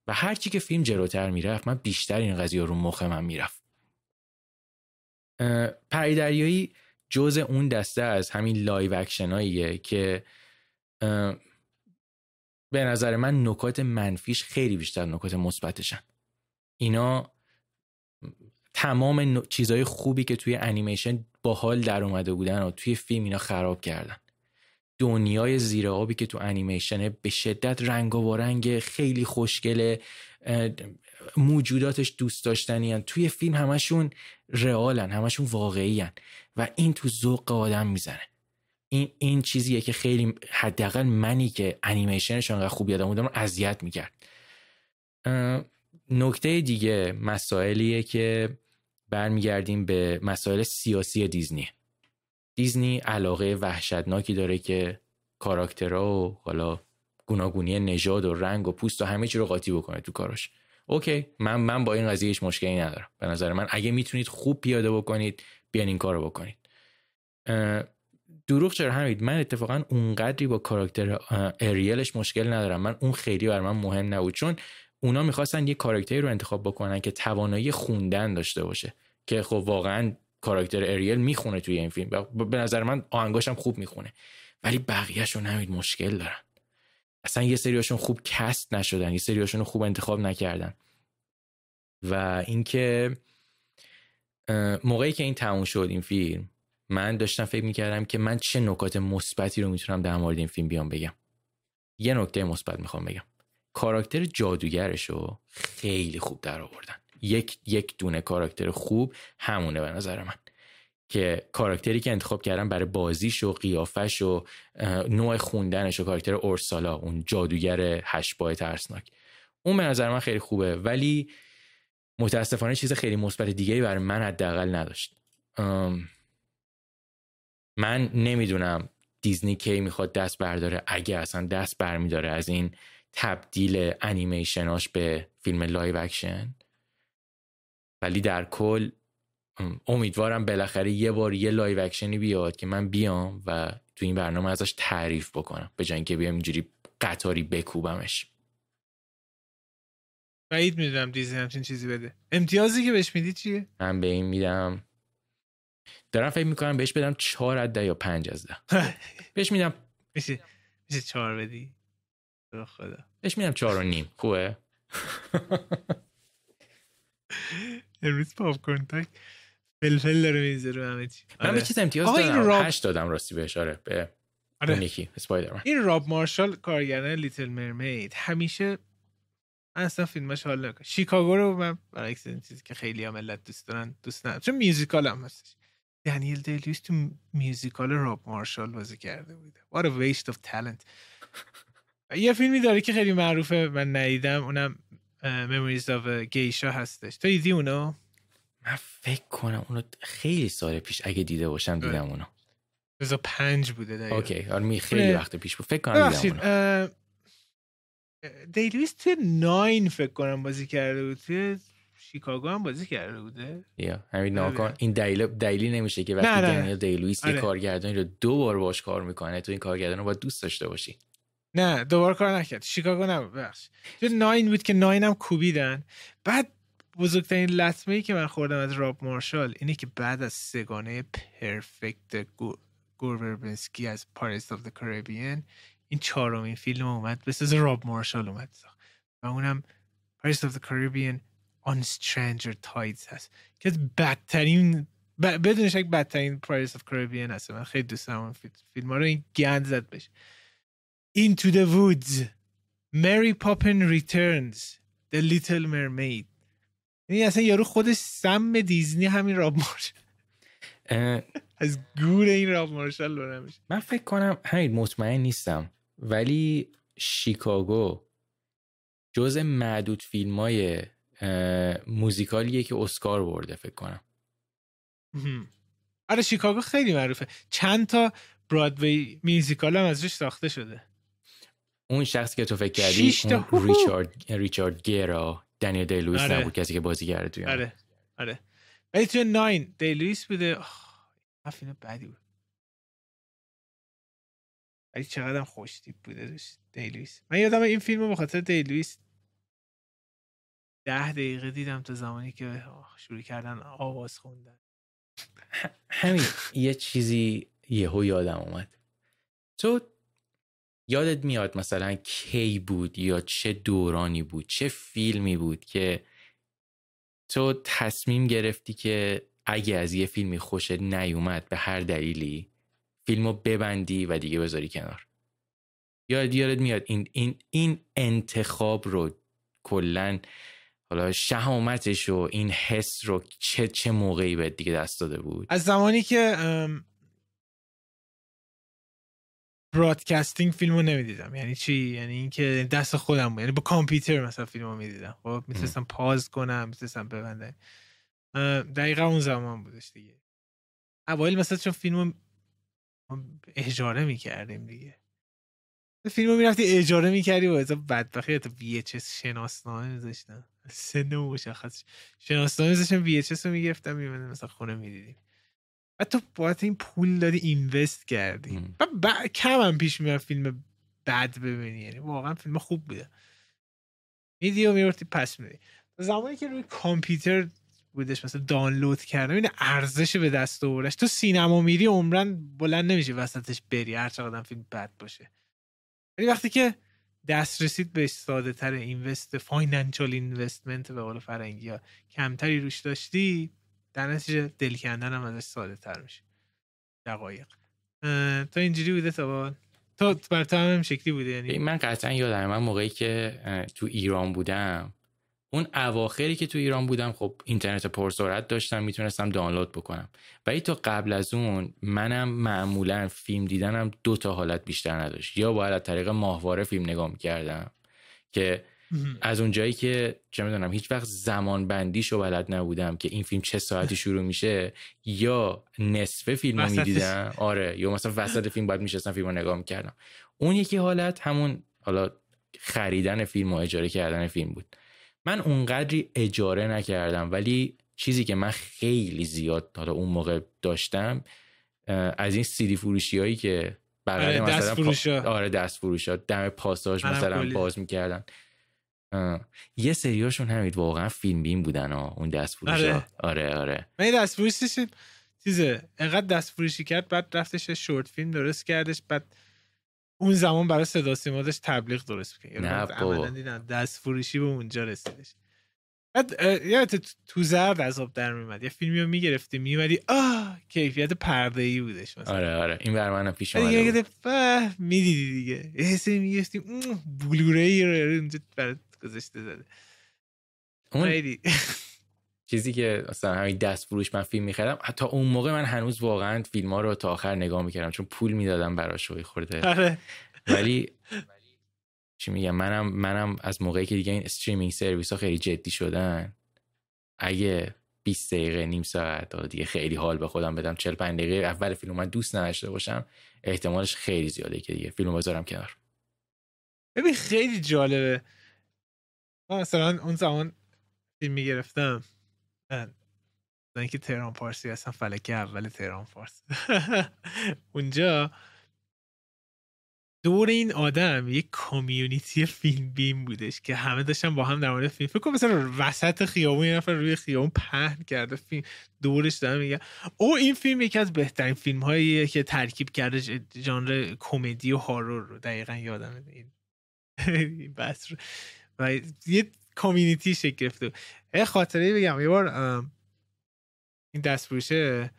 و هرچی که فیلم جلوتر می‌رفت من بیشتر این قضیه رو مخ من می‌رفت. پریدریایی جز اون دسته از همین live action اییه که به نظر من نکات منفیش خیلی بیشتر نکات مثبتشن. اینا تمام چیزهای خوبی که توی انیمیشن باحال در اومده بودن و توی فیلم اینا خراب کردن. دنیای زیر آبی که تو انیمیشن به شدت رنگ و رنگ خیلی خوشگله موجوداتش دوست داشتنی توی فیلم همشون رئالن همشون واقعی و این تو ذوق آدم می‌زنه. این این چیزیه که خیلی حداقل منی که انیمیشنش انقدر خوب یادم بودم اذیت می‌کرد. نکته دیگه مسائلیه که برمیگردیم به مسائل سیاسی دیزنی. دیزنی علاقه وحشتناکی داره که کاراکترها و حالا گوناگونی نژاد و رنگ و پوست و همه چی رو قاطی بکنه تو کاراش. اوکی من من با این قضیه هیچ مشکلی ندارم. به نظر من اگه می‌تونید خوب پیاده بکنید بیان این کارو بکنید. دروغ چرا همید من اتفاقا اونقدری با کاراکتر اریلش مشکل ندارم. من اون خیلی بر من مهم نبود. چون اونا می‌خواستن یه کاراکتری رو انتخاب بکنن که توانایی خوندن داشته باشه. که خب واقعا کاراکتر اریل می‌خونه توی این فیلم به نظر من آهنگاشم خوب می‌خونه. ولی بقیهشون همین مشکل دارن. اصلا یه سریاشون خوب کست نشدن یه سریاشون خوب انتخاب نکردن. و اینکه موقعی که این تموم شد این فیلم من داشتم فکر می‌کردم که من چه نکات مثبتی رو می‌تونم در مورد این فیلم بیام بگم. یه نکته مثبت می‌خوام بگم. کاراکتر جادوگرش رو خیلی خوب در آوردن یک یک دونه کاراکتر خوب همونه به نظر من. که کاراکتری که انتخاب کردم برای بازیش و قیافش و نوع خوندنش و کاراکتر اورسالا اون جادوگر هشبای ترسناک. اون به نظر من خیلی خوبه. ولی متاسفانه چیز خیلی مثبت دیگه برای من حداقل نداشت. من نمی‌دونم دیزنی کی می‌خواد دست برداره. اگه اصلا دست برمیداره از این تبدیل انیمیشناش به فیلم live action. ولی در کل امیدوارم بالاخره یه بار یه live action ی بیاد که من بیام و تو این برنامه ازش تعریف بکنم. به جای اینکه بیام اینجوری قطاری بکوبمش. بعید می‌دونم دیزنی همچین چیزی بده. امتیازی که بهش میدی چیه؟ من به این میدم دارم فکر می‌کنم بهش بدم چهار از ده یا پنج از ده. بهش میدم میشه میشه چهار بدی؟ خدا. بهش میدم چهار و نیم. خوبه؟ امروز پاپ کورن فلفل داره میزه رو همه چی. من به آره. چیز امتیاز دادم. راب- هشت دادم راستی بهش. آره به آره. یکی اسپایدرمن این راب مارشال کارگردان Little Mermaid. همیشه من اصلا فیلماش حال نمی‌کنه شیکاگو رو من برعکس این چیزی که خیلی هم ملت دوست دارن دوست ندارم چون musical هم هستش. دنیل دی لوئیس تو musical راب مارشال بازی کرده بوده. What a waste of talent. یه فیلمی داره که خیلی معروفه من ندیدم اونم Memoirs of a Geisha هستش. تو دیدی اونو؟ من فکر کنم اونو خیلی سال پیش اگه دیده باشم آره. دیدم اونو. بزا پنج بوده دقیقا. اوکی. آره می خیلی. وقت پیش بود. فکر کنم دیدم اونو. اه، دیلیویس توی ناین فکر کنم بازی کرده بود. شیکاگو هم بازی کرده بوده؟ یا همین آره. ناکن این دلیل دلیلی نمیشه که وقتی. دنیل دیلویس یه آره. کارگردانی رو دو بار باش کار می‌کنه تو این کارگردان رو باید دوست داشته باشی. نه دوباره کار نکرد. شیکاگو نبود بخش توی Nine بود که Nine هم کوبیدن. بعد بزرگترین لطمه ای که من خوردم از راب مارشال اینه که بعد از سه‌گانه perfect گو- گور وربنسکی از Pirates of Caribbean این چهارمین فیلم اومد به ساز راب مارشال اومد. و اونم Pirates of the Caribbean on Stranger Tides هست. که بدترین ب... بدون شک بدترین Pirates of Caribbean هست. من خیلی دوست دارم اون فیلم فیلم ها رو. این گند زد بهش Into the Woods. Mary Poppin Returns. The Little Mermaid. یعنی اصلا یارو خودش سم دیزنی همین راب مارشال. از گور این راب مارشال بلند میشه من فکر کنم همین مطمئن نیستم. ولی شیکاگو جز معدود فیلم های موزیکالیه که اسکار برده فکر کنم. آره شیکاگو خیلی معروفه. چند تا برادوی musical هم ازش ساخته شده. اون شخصی که تو فکر کردی ریچارد ریچارد گیره دنیل دی لوئیس آره. نبود کسی که بازی کرده توی. آره آره. ولی توی Nine دی لوئیس بوده. این فیلم بدی بود. ولی چقدر هم خوش تیپ بوده داشت دی لوئیس من یادم این فیلم رو به خاطر دی لوئیس ده دقیقه دیدم تا زمانی که شروع کردن آواز خوندن. همین یه چیزی یهو یادم اومد. تو یادت میاد مثلا کی بود یا چه دورانی بود چه فیلمی بود که تو تصمیم گرفتی که اگه از یه فیلمی خوشت نیومد به هر دلیلی فیلمو ببندی و دیگه بذاری کنار؟ یاد یادت میاد این این این انتخاب رو کلا حالا شهامتش و این حس رو چه چه موقعی بهت دیگه دست داده بود؟ از زمانی که برادکستینگ فیلم رو نمی‌دیدم. یعنی چی؟ یعنی اینکه دست خودم بود. یعنی با کامپیوتر مثلا فیلم رو می‌دیدم. خب می‌تونستم پاز کنم می‌تونستم ببندم. اه، دقیقا اون زمان بودش دیگه. اوایل مثلا چون فیلم اجاره می‌کردیم دیگه. فیلم رو می‌رفتی اجاره می‌کردی و ازا بدبخی تا VHS شناسنامه میذاشتم سن مشخص شناسنامه میذاشتم VHS رو می‌گرفتم میمونم مثلا خونه می‌دیدیم. و تو باید این پول داری اینوست کردی. و ب... کم هم پیش میاد فیلم بد ببینی. یعنی واقعا فیلم خوب بوده. میدی و میورتی پس میدی. زمانی که روی کامپیوتر بودش مثلا دانلود کردم این ارزش به دست آوردش. تو سینما میری عمرن بلند نمیشه وسطش بری هر چقدر فیلم بد باشه. ولی وقتی که دست رسید به ساده تر invest financial investment به قول فرنگی ها. کمتری روش داشتی در نتیجه دل کندن هم ازش ساده تر میشه. دقایق. تا اینجوری بوده تا تو بر تو هم شکلی بوده یعنی من قطعا یادم من موقعی که تو ایران بودم اون اواخری که تو ایران بودم خب اینترنت پرسرعت داشتم می‌تونستم دانلود بکنم. ولی تا قبل از اون منم معمولا فیلم دیدنم دو تا حالت بیشتر نداشت. یا باید از طریق ماهواره فیلم نگاه می‌کردم که. از اونجایی که چه می‌دونم هیچ وقت زمان بندیشو بلد نبودم که این فیلم چه ساعتی شروع میشه یا نصف فیلم رو. می‌دیدم. آره یا مثلا وسط فیلم باید میشستم فیلم رو نگاه می‌کردم. اون یکی حالت همون حالا خریدن فیلم و اجاره کردن فیلم بود. من اونقدری اجاره نکردم ولی چیزی که من خیلی زیاد حالا اون موقع داشتم از این سیدی فروشی هایی که بغل آره، مثلا دست پا- فروشا. آره دست فروش ها دم پاساژ مثلا. باز می‌کردن یه سریاشون همین واقعا فیلم بین بودن ها اون دست فروش ها آره. آره آره من دست فروشیش چیزه انقدر دست فروشی کرد بعد رفتش شورت فیلم درست کردش بعد اون زمان برای صدا سیما داشت تبلیغ درست کرد یعنی نه من. عملاً دیدم دست فروشی به اونجا رسیدش. بعد یادت تو- زرد از آب در میومد یه فیلمی رو می‌گرفتی میومدی آه کیفیت پرده ای بودش مثلا. آره آره. این بر منم پیش اومده دیگه بود. می‌دیدی دیگه. یه حسی می‌گفتی بلوری رو اونجا برات گذاشته زده. اون چیزی که مثلا همین دست فروش من فیلم می‌خرم حتی اون موقع من هنوز واقعا فیلم ها رو تا آخر نگاه می‌کردم چون پول می‌دادم براش و خورده. آره. ولی چی میگم منم منم از موقعی که دیگه این استریمینگ سرویس ها خیلی جدی شدن اگه 20 دقیقه نیم ساعت دیگه خیلی حال به خودم بدم 45 دقیقه اول فیلم من دوست نداشته باشم احتمالش خیلی زیاده که دیگه فیلم بذارم کنار. ببین خیلی جالبه. من مثلا اون زمان فیلم می‌گرفتم. اینکه تهران پارسی هستم فلکه اول تهران فارس. اونجا دور این آدم یک کامیونیتی فیلم بیم بودش که همه داشتن با هم در مورد فیلم. فکر مثلا وسط خیابون یه روی خیابون پهن کرده فیلم. دورش دارن میگن. او این فیلم یکی از بهترین فیلم هاییه که ترکیب کرده ژانر کمدی و هارور رو. دقیقا یادم این بحث رو. و یه کامیونیتی شکل گرفته. یه خاطره بگم یه بار این دست فروشه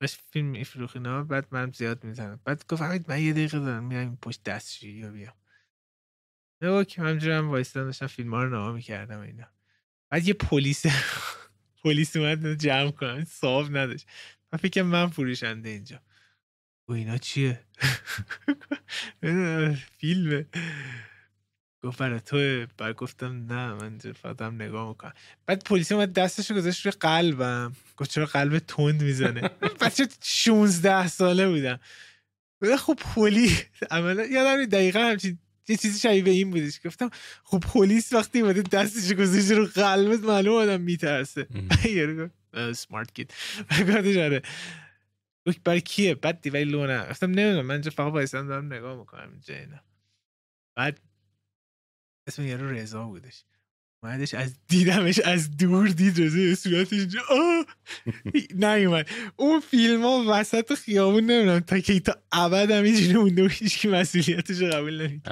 داشت فیلم میفروخ اینا بعد من زیاد می‌زنم. بعد گفت حمید من یه دقیقه دارم میرم پشت دستشویی رو بیام نه اوکی من همجورم وایستادم داشتم فیلم ها رو نگاه می‌کردم اینا. بعد یه پلیس پلیس اومد جمع کنم صاحب نداشت. من فکر من فروشنده اینجا. و اینا چیه؟ فیلمه. گفت برای تو بعد گفتم نه من فقط دارم نگاه می‌کنم. بعد پلیس اومد دستشو گذاشت روی قلبم. گفت چرا قلب تند می‌زنه؟ بچه 16 ساله بودم. خب پلیس عملا یادم دقیقا همچین یه چیزی شبیه به این بودش. گفتم خب پلیس وقتی اومده دستشو گذاشته رو قلبت معلوم آدم میترسه. یارو سمارت کید گفتش آره. گفت برای کیه؟ بعد دی ولی لو نه. گفتم نمی‌دونم من فقط وایسادم دارم نگاه می‌کنم اینجا اینا. بعد اسم یارو رضا بودش. اومدش از دیدمش از دور دید رضا صورتش اینجا. آه! نیومد. اون فیلم ها وسط خیابون نمی‌دونم تا که تا ابد هم اینجوری مونده و هیچ کی مسئولیتش قبول نمید.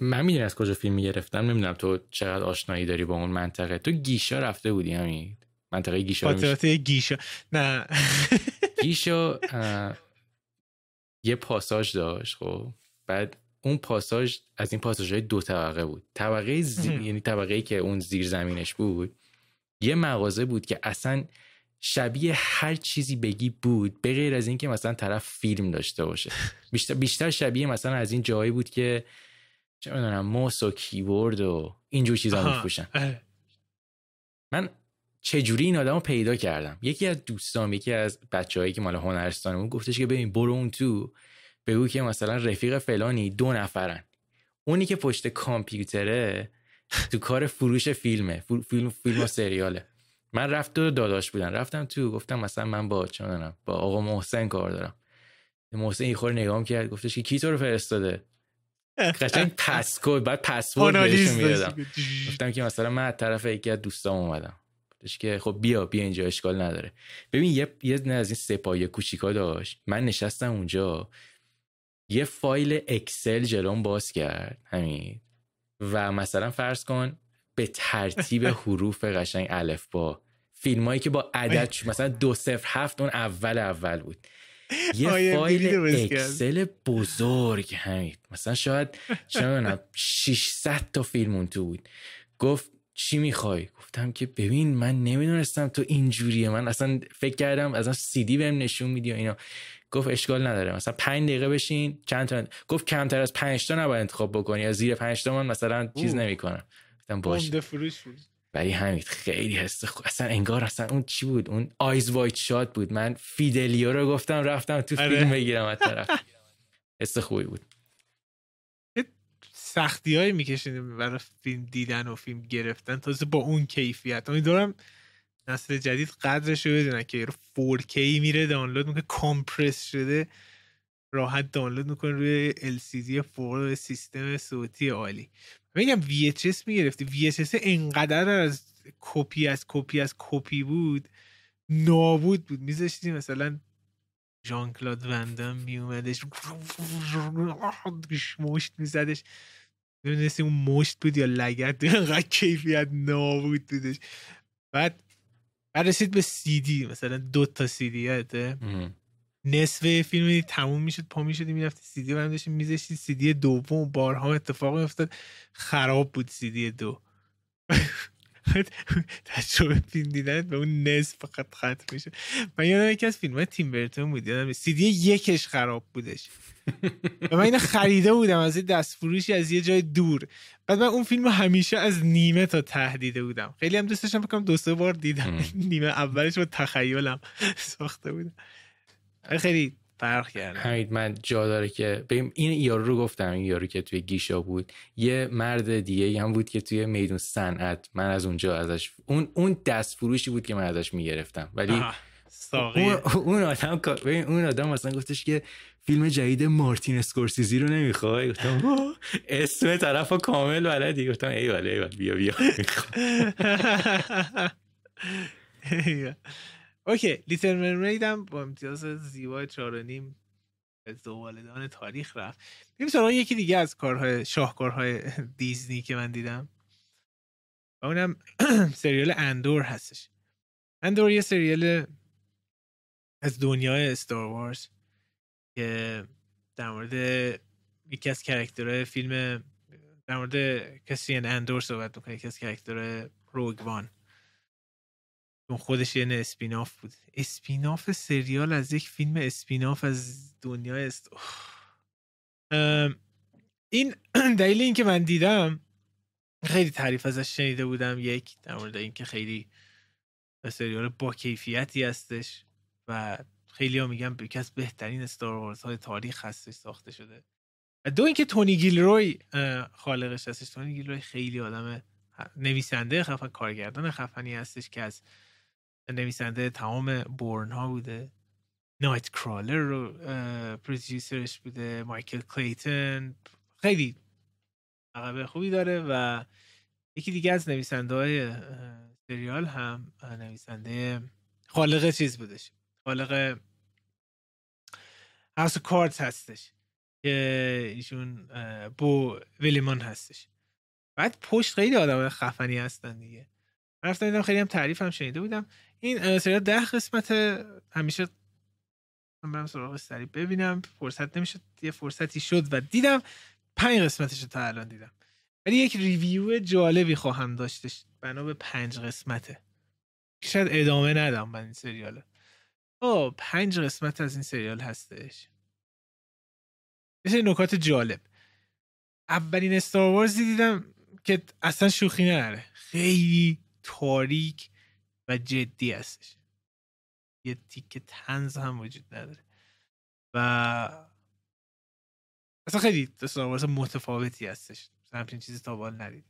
من می‌دونی از کجا فیلم می‌گرفتم؟ نمی‌دونم تو چقدر آشنایی داری با اون منطقه؟ تو گیشا رفته بودی همین منطقه گیشا خاطرات گیشا. نه. گیشا یه پاساژ داشت خب. بعد اون پاساژ از این پاساژهای دو طبقه بود. طبقه زی... یعنی طبقه ای که اون زیر زمینش بود یه مغازه بود که اصلا شبیه هر چیزی بگی بود به غیر از اینکه مثلا طرف فیلم داشته باشه. بیشتر بیشتر شبیه مثلا از این جایی بود که چه می‌دونم موس و کیبورد و اینجور چیزا. میفروشن. من چجوری این آدم رو پیدا کردم؟ یکی از دوستام یکی از بچههایی که مال هنرستانمون گفتش که ببین برو اون تو. بگو که مثلا رفیق فلانی دو نفرن. اونی که پشت کامپیوتره تو کار فروش فیلمه. فیلم فیلم, و سریاله. من رفت دو داداش بودن. رفتم تو گفتم مثلا من با چه می‌دونم، با آقا محسن کار دارم. محسن یه خور نگاه کرد گفتش که کی تو رو فرستاده؟ قشنگ پسکود بعد پسورد بهشون می‌دادم. گفتم که مثلا من از طرف یکی از دوستام اومدم. گفتش که خب بیا بیا اینجا اشکال نداره. ببین یه یه از این سپایه کوچیکا داشت. من نشستم اونجا. یه فایل اکسل جلوم باز کرد همین و مثلا فرض کن به ترتیب حروف قشنگ الف با. فیلمایی که با عدد. مثلا دو صفر هفت اون اول اول بود. یه فایل. اکسل بزرگ همین مثلا شاید چه می‌دونم 600 تا فیلم اون تو بود. گفت چی می‌خوای؟ گفتم که ببین من نمی‌دونستم تو اینجوریه. من اصلا فکر کردم از سی دی بهم نشون میدی و اینا. گفت اشکال نداره. مثلا پنج دقیقه بشین چند تا گفت کمتر از پنج تا نباید انتخاب بکنی از زیر پنج تا من مثلا چیز. نمی‌کنم. گفتم باشه. عمده فروش بود. ولی همین خیلی حس خوب اصلا انگار اصلا اون چی بود؟ اون Eyes Wide Shut بود. من Fidelio رو گفتم رفتم تو آره. فیلم بگیرم از طرف. حس خوبی بود. سختی های میکشیدیم برای فیلم دیدن و فیلم گرفتن تازه با اون کیفیت. امیدوارم نسل جدید قدرش رو بدونن که 4K میره دانلود می‌کنه compress شده راحت دانلود می‌کنه روی LCD 4 سیستم صوتی عالی. میگم VHS می‌گرفتی. VHS انقدر از کپی از کپی از کپی بود نابود بود. میذاشتی مثلا ژان کلاد وندم میومدش مشت میزدش. نمی‌دونستی اون مشت بود یا لگد انقدر کیفیت نابود بودش. بعد بعد رسید به سی دی مثلا دو تا سی دی یاده نصف فیلم تموم می‌شد پا می‌شدی می‌رفتی سی دی برم میذاشتی سی دی دوم بارها اتفاق میافتاد خراب بود سی دی دو. تجربه فیلم دیدن به اون نصف فقط ختم میشه. من یادم یکی از فیلم های تیم برتون بود یادم سی دی یکش خراب بودش. و من اینو خریده بودم از یه دست فروشی از یه جای دور. بعد من اون فیلم همیشه از نیمه تا تهدیده بودم. خیلی هم دوستشم بکنم دو سه بار دیدم. نیمه اولش با تخیلم ساخته بودم. خیلی فرق کرد همین من جا داره که ببین این یارو رو گفتم این یارو که توی گیشا بود یه مرد دیگه هم بود که توی میدون صنعت من از اونجا ازش اون اون دست فروشی بود که من ازش می‌گرفتم. ولی اون, اون آدم ببین اون آدم مثلا گفتش که فیلم جدید مارتین اسکورسیزی رو نمی‌خوای؟ گفتم اسم طرف کامل بلدی. گفتم ای ولی ای بیا بیا. OK Little Mermaid هم با امتیاز زیبای چهار و نیم زباله‌دان تاریخ رفت. بریم سراغ یکی دیگه از کارهای شاهکارهای دیزنی که من دیدم. و اونم سریال اندور هستش. اندور یه سریال از دنیای Star Wars که در مورد یکی از character های فیلم در مورد کسیان اندور صحبت می‌کنه یکی از character های Rogue One اون خودش یه spin-off بود. spin-off سریال از یک فیلم spin-off از دنیای است. این دلیل این که من دیدم خیلی تعریف ازش شنیده بودم یک در مورد اینکه خیلی سریال با کیفیتی هستش و خیلی ها میگن یکی از بهترین استار های تاریخ هستش ساخته شده. و دو اینکه تونی گیلروی خالقش هستش. تونی گیلروی خیلی آدم نویسنده خفن کارگردان خفنی هستش که از نویسنده تمام بورن ها بوده. نایت کرالر رو پروڈیوسرش بوده مایکل کلیتن خیلی عقب خوبی داره و یکی دیگه از نویسنده های سریال هم نویسنده خالق چیز بودش. خالق هاوس کارت هستش که ایشون بو ویلیمان هستش. بعد پشت خیلی آدم خفنی هستن دیگه. رفتم دیدم خیلی هم تعریف هم شنیده بودم. این سریال ده قسمت همیشه من برم سراغ سری ببینم. فرصت نمی‌شد یه فرصتی شد و دیدم. پنج قسمتش تا الان دیدم. ولی یک ریویو جالبی خواهم داشتش بنا به پنج قسمته. شاید ادامه ندم من این سریال. آه پنج قسمت از این سریال هستش. مثل نکات جالب. اولین استار دیدم که اصلا شوخی نداره. خیلی تاریک و جدی هستش. یه تیکه تنز هم وجود نداره. و اصلا خیلی استار متفاوتی هستش. همچین چیزی تا بال ندید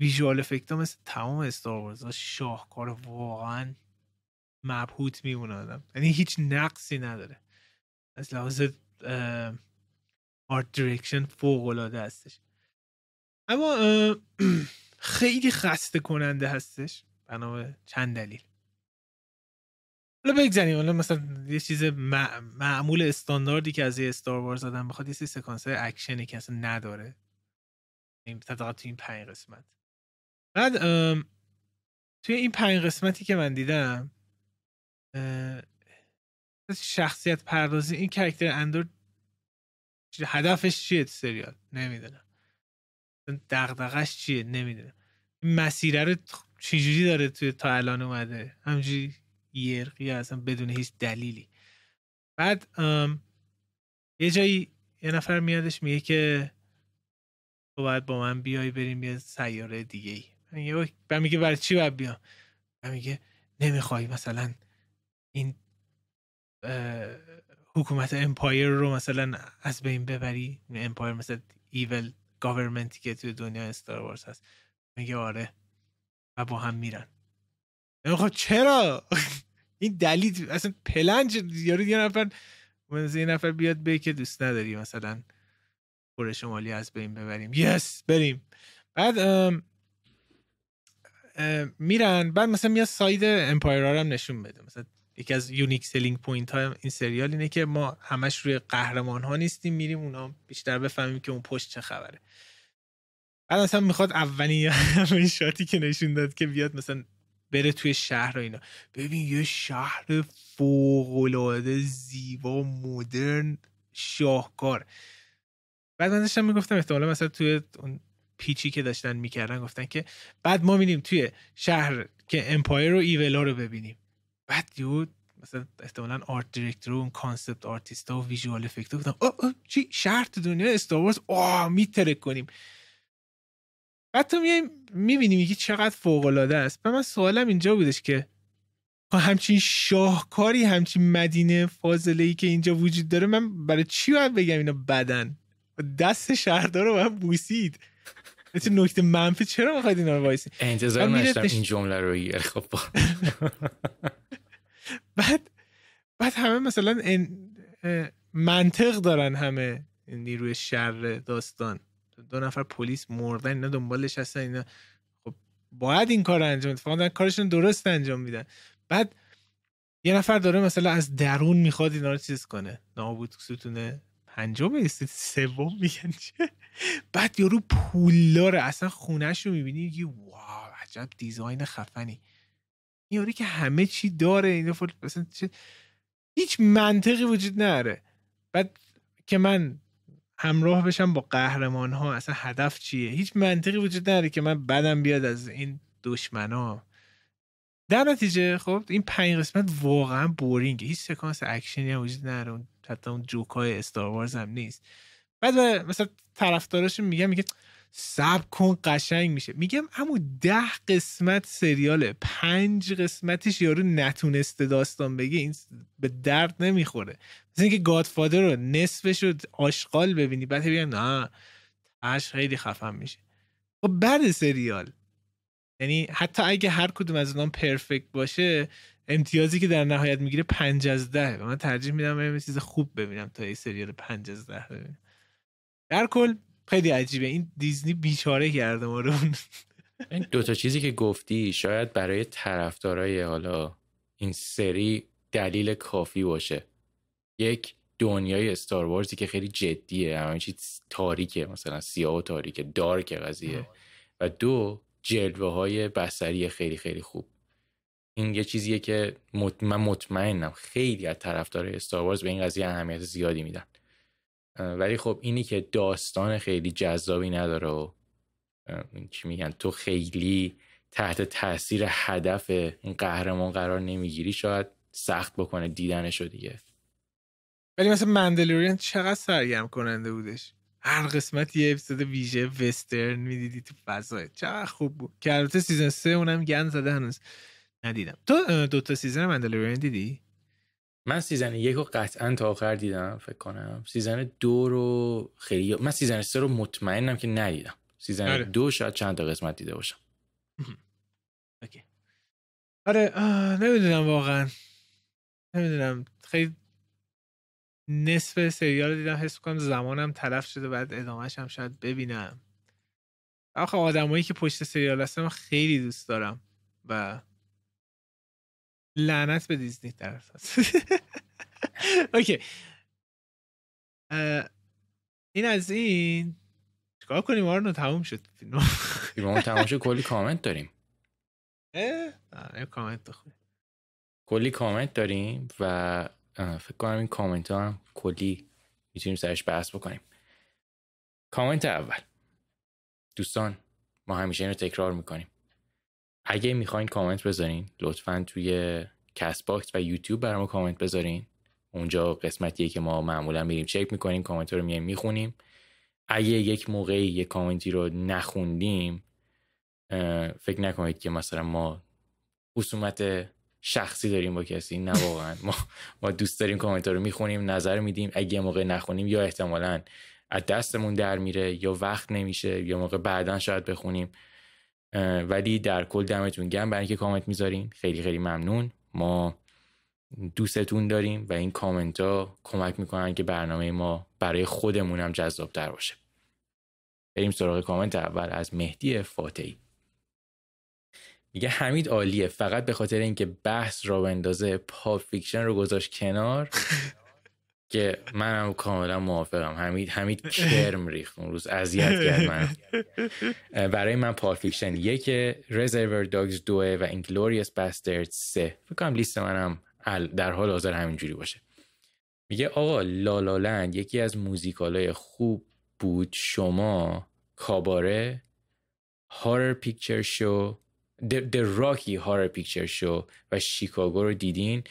ویژوال افکت مثل تمام استار ها شاهکار واقعا مبهوت میمونه آدم. یعنی هیچ نقصی نداره. از لحاظ art direction فوق العاده هستش. اما خیلی خسته کننده هستش. بنا چند دلیل. حالا بگذاریم حالا مثلا یه چیز معمول استانداردی که از یه Star Wars آدم بخواد یه سکانس اکشنی که اصلا نداره. این تو این پنج قسمت. بعد توی این پنج قسمتی که من دیدم شخصیت پردازی این کرکتر اندور هدفش چیه سریال؟ نمی‌دونم. دغدغش چیه؟ نمی‌دونم. این مسیره رو چجوری داره توی تا الان اومده؟ همجوری یرقی اصلا بدون هیچ دلیلی. بعد یه جایی یه نفر میادش میگه که تو باید با من بیای بریم یه سیاره دیگه ای من میگه برای چی باید بیام؟ من میگه نمی‌خوای مثلا این حکومت empire رو مثلا از بین ببری؟ Empire مثلا evil government ی که توی دنیا Star Wars هست. میگه آره. و با هم میرن. خب چرا؟ این دلیل اصلا پلنج یارو یه نفر مثلا یه نفر بیاد به که دوست نداری مثلا کره شمالی از بین ببریم. yes بریم. بعد ام ام میرن. بعد مثلا میاد side empire هم نشون بده. مثلا یکی از unique selling point های این سریال اینه که ما همش روی قهرمان ها نیستیم میریم اونا بیشتر بفهمیم که اون پشت چه خبره. بعد مثلا می‌خواد اولین همین shot ی که نشون داد که بیاد مثلا بره توی شهر و اینا. ببین یه شهر فوق زیبا مدرن شاهکار. بعد من داشتم می‌گفتم احتمالا مثلا توی اون pitch ی که داشتن می‌کردن گفتن که بعد ما میریم توی شهر که empire و evil ا رو ببینیم. بعد یهو مثلا احتمالا art director و اون concept artist و visual effect گفتم او چی؟ شهر تو دنیا Star Wars آه می‌ترکونیم. بعد تو می‌بینی میگی چقدر فوق العاده است. و من سوالم اینجا بودش که همچین شاهکاری همچین مدینه فاضله ای که اینجا وجود داره من برای چی باید بگم اینا بدن؟ دست شهردار رو باید بوسید. مثل نکته منفی چرا می‌خواید اینا رو وایسی انتظار نشتم این جمله رو خب. بعد بعد همه مثلا منطق دارن همه نیروی شر داستان. دو نفر پلیس مردن اینا دنبالش هستن اینا. خب باید این کار انجام فقط کارشون درست انجام میدن. بعد یه نفر داره مثلا از درون می‌خواد اینا رو چیز کنه. نابود ستونه. پنجم است سوم میگن چه؟ بعد یارو پولداره. اصلا خونهش رو می‌بینی یه wow عجب design خفنی. یارو که همه چی داره اینا مثلا هیچ منطقی وجود نداره بعد که من همراه بشم با قهرمان ها اصلا هدف چیه؟ هیچ منطقی وجود نداره که من بدم بیاد از این دشمن ها در نتیجه خب این پنج قسمت واقعا boring هیچ سکانس اکشنی هم وجود نداره حتی اون جوک های Star Wars هم نیست. بعد مثلا طرفداراشون میگم میگه سب کن قشنگ میشه. میگم اما ده قسمت سریاله. پنج قسمتش یارو نتونسته داستان بگه. این به درد نمی‌خوره. مثل اینکه گادفادر رو نصفش رو آشغال ببینی. بعد بگم نه اش خیلی خفن میشه. خب بعد سریال. یعنی حتی اگه هر کدوم از اونام پرفکت باشه امتیازی که در نهایت می‌گیره پنج از ده. من ترجیح میدم یه چیز خوب ببینم تا این سریال پنج از ده ببینم. در کل خیلی عجیبه. این دیزنی بیچاره کرده ما رو. این دوتا چیزی که گفتی شاید برای طرفدارای حالا این سری دلیل کافی باشه. یک دنیای استار وارزی که خیلی جدیه همه چیز تاریکه مثلا سیاه و تاریکه دارک قضیه. و دو جلوه های بسری خیلی خیلی خوب. این یه چیزیه که من مطمئنم خیلی از طرفدار استار به این قضیه اهمیت زیادی میدن. ولی خب اینی که داستان خیلی جذابی نداره و چی میگن تو خیلی تحت تاثیر هدف این قهرمان قرار نمی‌گیری شاید سخت بکنه دیدنشو دیگه. ولی مثلا Mandalorian چقدر سرگرم کننده بودش؟ هر قسمت یه اپیزود ویژه وسترن می‌دیدی تو فضای چقدر خوب بود. که البته season سه اونم گند زده هنوز. ندیدم. تو دوتا season Mandalorian دیدی؟ من season یک رو قطعا تا آخر دیدم فکر کنم. season دو رو خیلی من season سه رو مطمئنم که ندیدم. season آره. دو شاید چند تا قسمت دیده باشم. OK. آره نمی‌دونم واقعا. نمی‌دونم. خیلی نصف سریال دیدم حس کنم زمانم تلف شده بعد ادامهش هم شاید ببینم. آخه آدمایی که پشت سریال هستم خیلی دوست دارم. و لعنت به دیزنی در اساس OK. این از این. چیکار کنیم؟ آرنو تموم شد. فیلم تموم شد. کلی کامنت داریم. اه کامنت کلی کامنت داریم و فکر کنم این کامنت ها هم کلی می‌تونیم سرش بحث بکنیم. کامنت اول. دوستان ما همیشه این رو تکرار می‌کنیم. اگه می‌خواین کامنت بذارین لطفا توی CastBox و یوتیوب برای ما کامنت بذارین. اونجا قسمتیه که ما معمولا میریم چک می‌کنیم کامنت رو میایم می‌خونیم. اگه یک موقعی یک کامنتی رو نخوندیم فکر نکنید که مثلا ما خصومت شخصی داریم با کسی. نه واقعا. ما ما دوست داریم کامنت رو می‌خونیم نظر میدیم. اگه موقع نخونیم یا احتمالا از دستمون در میره یا وقت نمیشه یا موقع بعدا شاید بخونیم. ولی در کل دمتون گرم برای اینکه کامنت می‌ذارین خیلی خیلی ممنون. ما دوستتون داریم و این کامنت ها کمک می‌کنن که برنامه ما برای خودمون هم جذاب تر باشه. بریم سراغ کامنت اول از مهدی فاتحی. میگه حمید عالیه. فقط به خاطر اینکه بحث را بندازه Pulp Fiction رو گذاشت کنار. که منم کاملا موافقم. حمید حمید کرم ریخت اون روز. اذیت کرد من برای من Pulp Fiction یک Reservoir Dogs دوه و Inglourious Basterd سه. فکر کنم لیست منم در حال حاضر همینجوری باشه. میگه آقا La La Land یکی از موزیکالای خوب بود. شما کاباره Horror Picture Show The, Rocky Horror Picture Show و شیکاگو رو دیدین.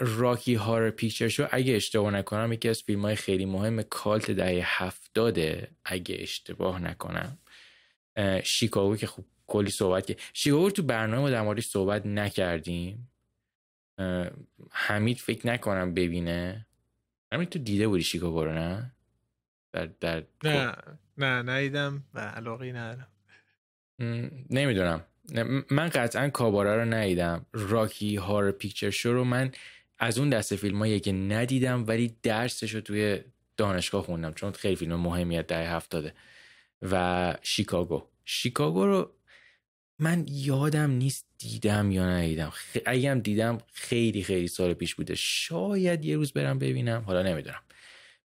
راکی هارر پیکچر شو اگه اشتباه نکنم یکی از فیلم های خیلی مهم کالت دهه هفتاده اگه اشتباه نکنم. شیکاگو که خوب کلی صحبت که شیکاگو تو برنامه ما در موردش صحبت نکردیم. حمید فکر نکنم ببینه. همین تو دیده بودی شیکاگو رو نه؟ در, در نه نه ندیدم و علاقی ندارم. نمی‌دونم. من قطعا کاباره رو ندیدم. راکی هار پیکچر شو رو من از اون دسته فیلم که ندیدم ولی درسش رو توی دانشگاه خوندم چون خیلی فیلم مهمیت در هفتاده. و شیکاگو. شیکاگو رو من یادم نیست دیدم یا ندیدم. خ... هم دیدم خیلی خیلی سال پیش بوده. شاید یه روز برم ببینم حالا نمی‌دونم.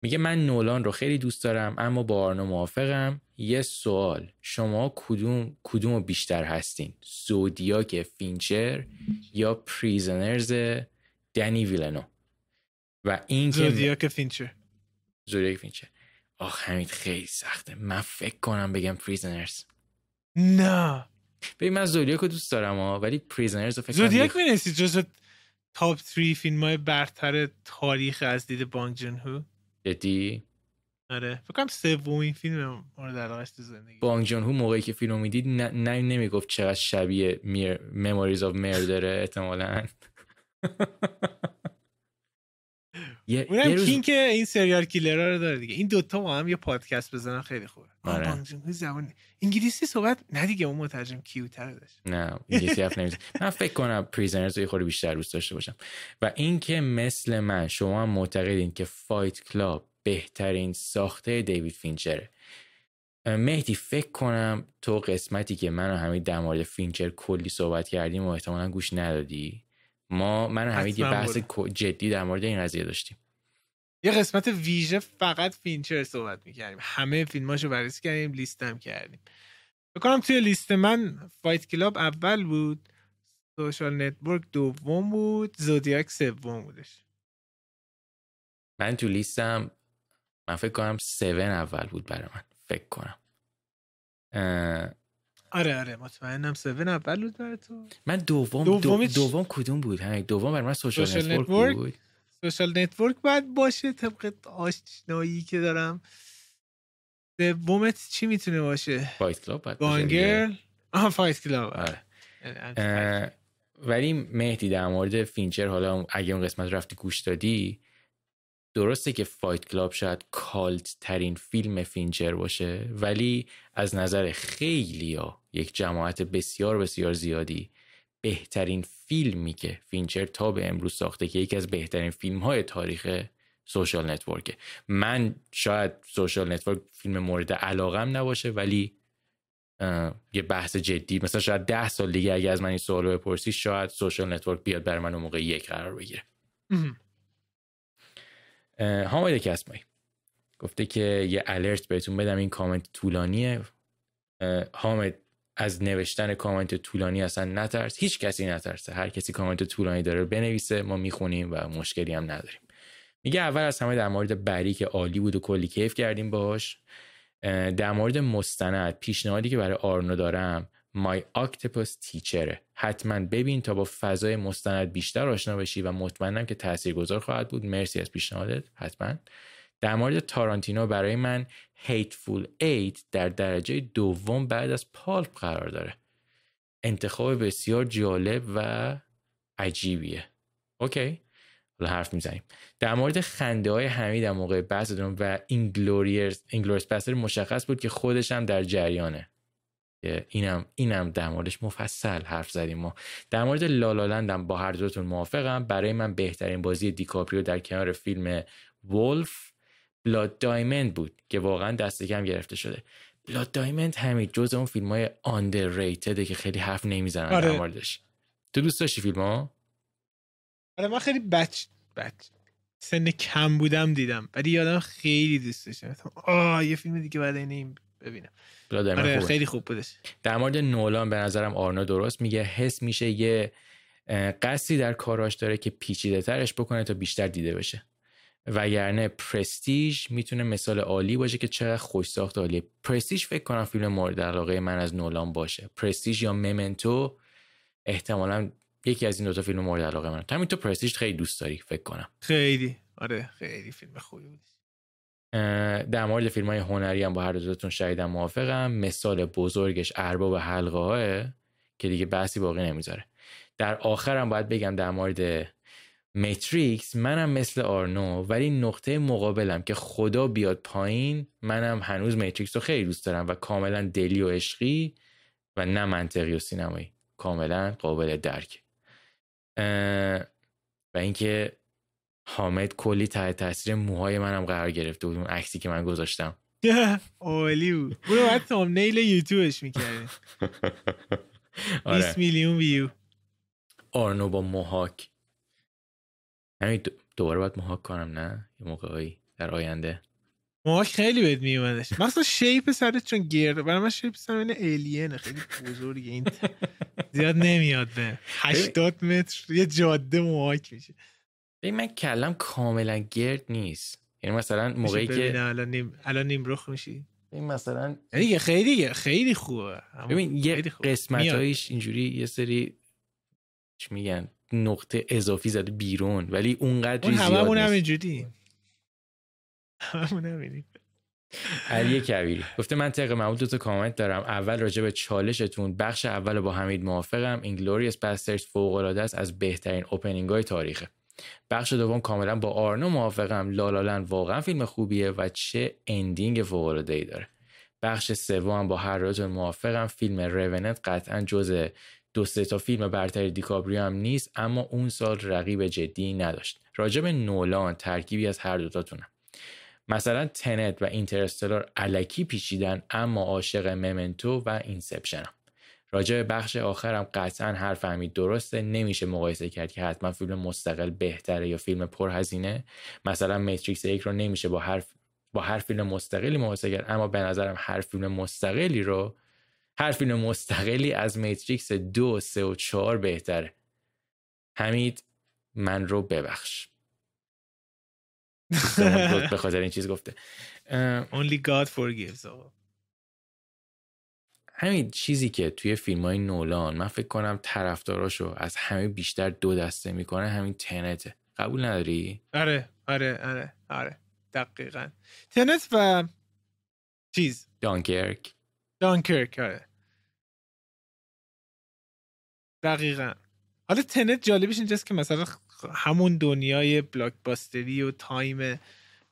میگه من نولان رو خیلی دوست دارم اما با آرنو موافقم. یه سوال. شما کدوم کدوم بیشتر هستین؟ Zodiac فینچر یا Prisoners دنی ویلنو. و این که Zodiac فینچر. Zodiac فینچر. آخ همین خیلی سخته. من فکر کنم بگم پریزنرز نه. ببین من زودیاک رو دوست دارم ها ولی Prisoners رو فکر Zodiac میدونستی جز top 3 فیلم های برتر تاریخ از دید بانگ جن هو؟ جدی؟ آره. فکر کنم سومین فیلم مورد علاقه تو زندگی. بانگ جون هو موقعی که فیلم می‌دید نه, نمی‌گفت چقدر شبیه میر... مموریز آف داره احتمالاً. یه اونم روز... که این سریال کیلر رو داره دیگه. این دوتا با هم یه پادکست بزنن خیلی خوبه. آره. زبان انگلیسی صحبت نه دیگه اون مترجم کیوتر داشت. نه انگلیسی حرف نمیزن من فکر کنم پریزنرز رو خورده بیشتر دوست داشته باشم. و اینکه مثل من شما هم معتقدین که فایت کلاب بهترین ساخته دیوید فینچره. مهدی فکر کنم تو قسمتی که من و حمید در مورد فینچر کلی صحبت کردیم و احتمالا گوش ندادی. ما من حمید یه بحث جدی در مورد این قضیه داشتیم. یه قسمت ویژه فقط فینچر صحبت می‌کردیم. همه فیلماشو بررسی کردیم لیست هم کردیم بکنم توی لیست من Fight Club اول بود Social Network دوم بود Zodiac سوم بودش. من تو لیستم من فکر کنم 7 اول بود برای من. فکر کنم. آره آره مطمئنم. 7 اول بود برای تو؟ من دوم دوم, دوم کدوم بود؟ همین دوم برای من Social, Social Network بود. Social Network باید باشه طبق آشنایی که دارم. دومت چی می‌تونه باشه؟ Fight Club باید Gone Girl آها Fight Club آره. ولی مهدی در مورد فینچر حالا اگه اون قسمت رفتی گوش دادی درسته که Fight Club شاید cult ترین فیلم فینچر باشه ولی از نظر خیلی ها یک جماعت بسیار بسیار زیادی بهترین فیلمی که فینچر تا به امروز ساخته که یکی از بهترین فیلم های تاریخ Social Network ه. من شاید Social Network فیلم مورد علاقم نباشه ولی یه بحث جدی مثلا شاید ده سال دیگه اگه از من این سوال بپرسی شاید Social Network بیاد بر من اون موقع یک قرار بگیره. حامد کسمایی گفته که یه الرت بهتون بدم این کامنت طولانیه. حامد از نوشتن کامنت طولانی اصلا نترس. هیچ کسی نترسه. هر کسی کامنت طولانی داره بنویسه ما می‌خونیم و مشکلی هم نداریم. میگه اول از همه در مورد بری که عالی بود و کلی کیف کردیم باش. در مورد مستند پیشنهادی که برای آرنو دارم مای آکتپوس تیچره حتما ببین تا با فضای مستند بیشتر آشنا بشی و مطمئنم که تاثیرگذار خواهد بود. مرسی از پیشنهادت. حتما. در مورد تارانتینو برای من Hateful Eight در درجه دوم بعد از Pulp قرار داره. انتخاب بسیار جالب و عجیبیه. OK. حالا حرف می‌زنیم. در مورد خنده های حمید در موقع بحث و Inglourious Inglourious Basterds مشخص بود که خودش هم در جریانه. اینم اینم در موردش مفصل حرف زدیم ما. در مورد La La Land م با هر دوتون موافقم. برای من بهترین بازی دیکاپریو در کنار فیلم ولف بلاد دایمند بود که واقعا دست کم گرفته شده. بلاد دایمند همین جز اون فیلم های آندرریتده که خیلی حرف نمی‌زنن آره. در موردش. تو دوست داشتی فیلم ها؟ آره من خیلی بچ بچ سن کم بودم دیدم ولی یادم خیلی دوست داشتم. آه یه فیلم دیگه بعد این ببینم. آره خیلی خوب بودش. در مورد نولان به نظرم آرنا درست میگه. حس میشه یه قصدی در کاراش داره که پیچیده ترش بکنه تا بیشتر دیده بشه. وگرنه پرستیژ می‌تونه مثال عالی باشه که چقدر خوش ساخت عالیه. پرستیژ فکر کنم فیلم مورد علاقه من از نولان باشه. پرستیژ یا ممنتو احتمالا یکی از این دو تا فیلم مورد علاقه من همین تو پرستیژ خیلی دوست داری فکر کنم. خیلی. آره خیلی فیلم خوبی بود در مورد فیلم های هنری هم با هر دوتون شایدم موافقم. مثال بزرگش ارباب حلقه های که دیگه بحثی باقی نمی‌ذاره. در آخرم باید بگم در مورد متریکس منم مثل آرنو ولی نقطه مقابلم که خدا بیاد پایین منم هنوز متریکس رو خیلی دوست دارم و کاملا دلی و عشقی و نه منطقی و سینمایی. کاملا قابل درک. و اینکه حامد کلی تحت تاثیر موهای منم قرار گرفته بود اون عکسی که من گذاشتم. عالی بود. اونو باید نیل یوتیوبش می‌کرده 20 آره. میلیون ویو. آرنو با موهاک همین دوباره باید موهاک کنم نه؟ یه موقعی در آینده. موهاک خیلی بهت میومدش مثلا شیپ سرت چون گرد برای من شیپ سر این الینه خیلی بزرگه این. زیاد نمیاد به. 80 متر یه جاده موهاک میشه. ببین من کلم کاملا گرد نیست. یعنی مثلا موقعی که الان نیم الان نیم رخ میشی؟ این مثلا یعنی خیلی خیلی خوبه. ببین یه قسمتایش اینجوری یه سری چی میگن نقطه اضافی زده بیرون ولی اونقدر اون زیاد همون همینجوری. همون همینی علی کبیری گفته من طبق معمول دو تا کامنت دارم. اول راجع به چالشتون. بخش اول با حمید موافقم. Inglourious Basterds فوق العاده است از بهترین opening های تاریخه. بخش دوم کاملا با آرنو موافقم. La La Land واقعا فیلم خوبیه و چه ending فوق العاده ای داره. بخش سوم با هر راجع موافقم. فیلم رونت قطعا جز دو سه تا فیلم برتر دیکابریو هم نیست اما اون سال رقیب جدی نداشت. راجب نولان ترکیبی از هر دوتاتونم مثلا تنت و اینترستلار علکی پیچیدن اما عاشق ممنتو و اینسپشنم. راجع به بخش آخرم قطعا هر فهمید درسته. نمیشه مقایسه کرد که حتما فیلم مستقل بهتره یا فیلم پرهزینه. مثلا Matrix یک رو نمیشه با هر با هر فیلم مستقلی مقایسه کرد اما به نظرم هر فیلم مستقلی رو هر فیلم مستقلی از Matrix دو سه و چهار بهتره. حمید من رو ببخش. به خاطر این چیز گفته. Only God forgives همین چیزی که توی فیلم های نولان من فکر کنم طرفداراشو از همه بیشتر دو دسته می‌کنه همین Tenet ه. قبول نداری؟ آره آره آره آره. دقیقا. تنت و چیز؟ دانکرک. دانکرک آره. دقیقا. حالا تنت جالبش اینجاست که مثلا همون دنیای بلاکباستری و تایم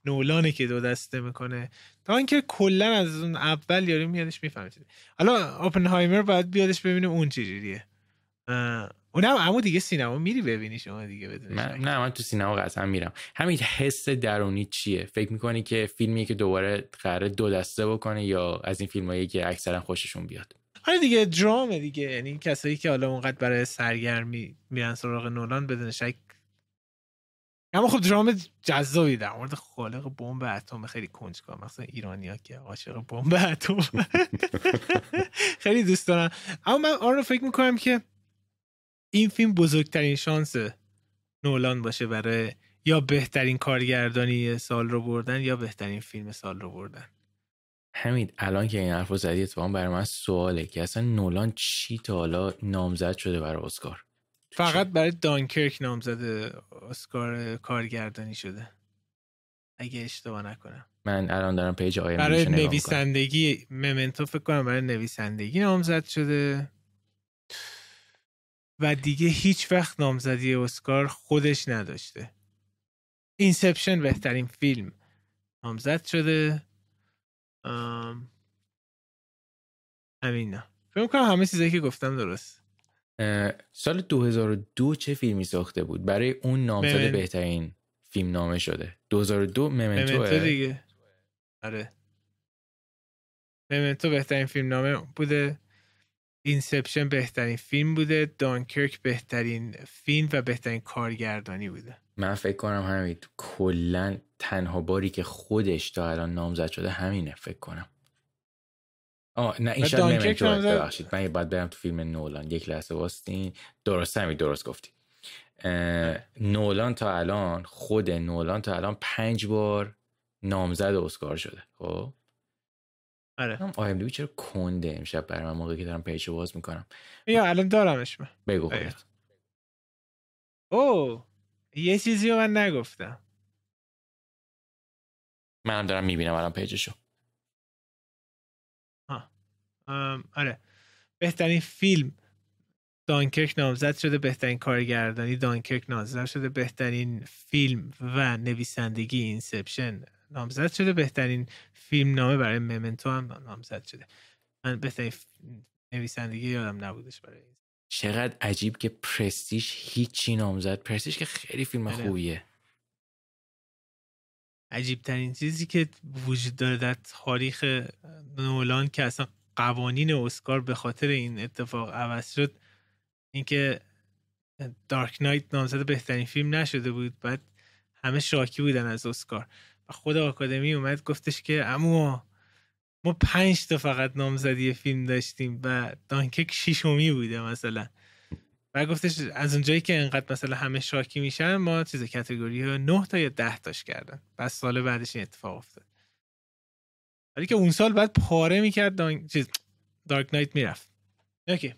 نولانه که دو دسته می‌کنه. تا اینکه کلا از اون اول یارو میادش می‌فهمه حالا اوپنهایمر باید بیادش ببینه اون چجوریه اونم اما دیگه سینما میری ببینی شما دیگه بدونی نه من تو سینما قطعا میرم. همین حس درونی چیه؟ فکر می‌کنی که فیلمی که دوباره قراره دو دسته بکنه یا از این فیلمایی که اکثرا خوششون بیاد؟ آره دیگه درامه دیگه. یعنی کسایی که حالا اونقدر برای سرگرمی میرن سراغ نولان بدون شک اما خب درام جذابی در مورد خالق بمب اتم خیلی کنجکاو مثلا ایرانیا که عاشق بمب اتم. خیلی دوست دارم. اما من آن رو فکر می‌کنم که این فیلم بزرگترین شانس نولان باشه برای یا بهترین کارگردانی سال رو بردن یا بهترین فیلم سال رو بردن. همین الان که این حرف رو زدی اتفاقا برای من سواله که اصلا نولان چی تا حالا نامزد شده برای اسکار؟ فقط برای دانکرک نامزد اسکار کارگردانی شده. اگه اشتباه نکنم. من الان دارم پیج آیم برای نویسندگی Memento فکر کنم برای نویسندگی نامزد شده. و دیگه هیچ وقت نامزدی اسکار خودش نداشته. Inception بهترین فیلم نامزد شده. ام... همین فکر کنم همه چیزایی که گفتم درست. سال 2002 چه فیلمی ساخته بود؟ برای اون نامزد Memen... بهترین فیلم نامه شده. 2002 Memento Memento دیگه. آره. Memento بهترین فیلم نامه بوده. Inception بهترین فیلم بوده. دانکرک بهترین فیلم و بهترین کارگردانی بوده. من فکر کنم همین کلا تنها باری که خودش تا الان نامزد شده همینه فکر کنم. آه نه این شاید نمیتو ببخشید. من باید برم تو فیلم نولان. یک لحظه واستین درست همین درست گفتی. نولان تا الان خود نولان تا الان پنج بار نامزد اسکار شده. خب؟ آره. دی چرا کنده امشب برای من موقعی که دارم پیچو باز می‌کنم. یا الان دارمش من. بگو خودت. او یه چیزی رو من نگفتم. منم دارم می‌بینم الان پیجشو. آره. بهترین فیلم دانکرک نامزد شده بهترین کارگردانی دانکرک نامزد شده بهترین فیلم و نویسندگی Inception نامزد شده بهترین فیلم نامه برای Memento هم نامزد شده. من بهترین نویسندگی یادم نبودش برای این. چقدر عجیب که Prestige هیچی نامزد. Prestige که خیلی فیلم بله. خوبیه. عجیب ترین چیزی که وجود داره در تاریخ نولان که اصلا قوانین اسکار به خاطر این اتفاق عوض شد اینکه دارک نایت نامزد بهترین فیلم نشده بود بعد همه شاکی بودن از اسکار. و خود آکادمی اومد گفتش که اما ما پنج تا فقط نامزدی فیلم داشتیم و دانکک شیشمی بوده مثلا. و گفتش از اونجایی که انقدر مثلا همه شاکی میشن ما چیز کتگوری نه تا یا ده تاش کردن. بس سال بعدش این اتفاق افتاد. ولی که اون سال بعد پاره می‌کرد دان... چیز دارک نایت می‌رفت. اوکی.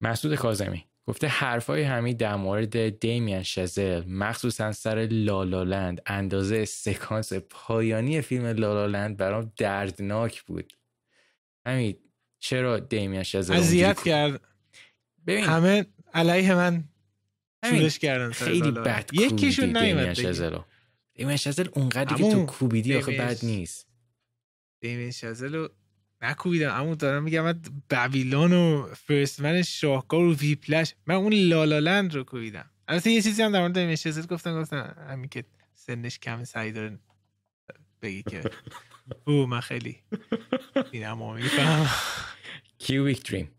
مسعود کاظمی گفته حرفای همین در مورد دیمین شزل مخصوصا سر لالالند اندازه سکانس پایانی فیلم لالالند برام دردناک بود. همین چرا دیمین شزل اذیت کرد؟ ببین. همه علیه من شورش کردن خیلی بد یکیشون نیومد شزل دیمین شزل اونقدر که تو کوبیدی آخه بد نیست. دیمین شزل رو نکوبیدم. اما دارم میگم من Babylon و First Man شاهکار و Whiplash من اون La La Land رو کوبیدم. البته یه چیزی هم در مورد دیمین شزل گفتم گفتم همین که سنش کم سعی داره بگی که او من خیلی این هم میفهم کیویک دریم.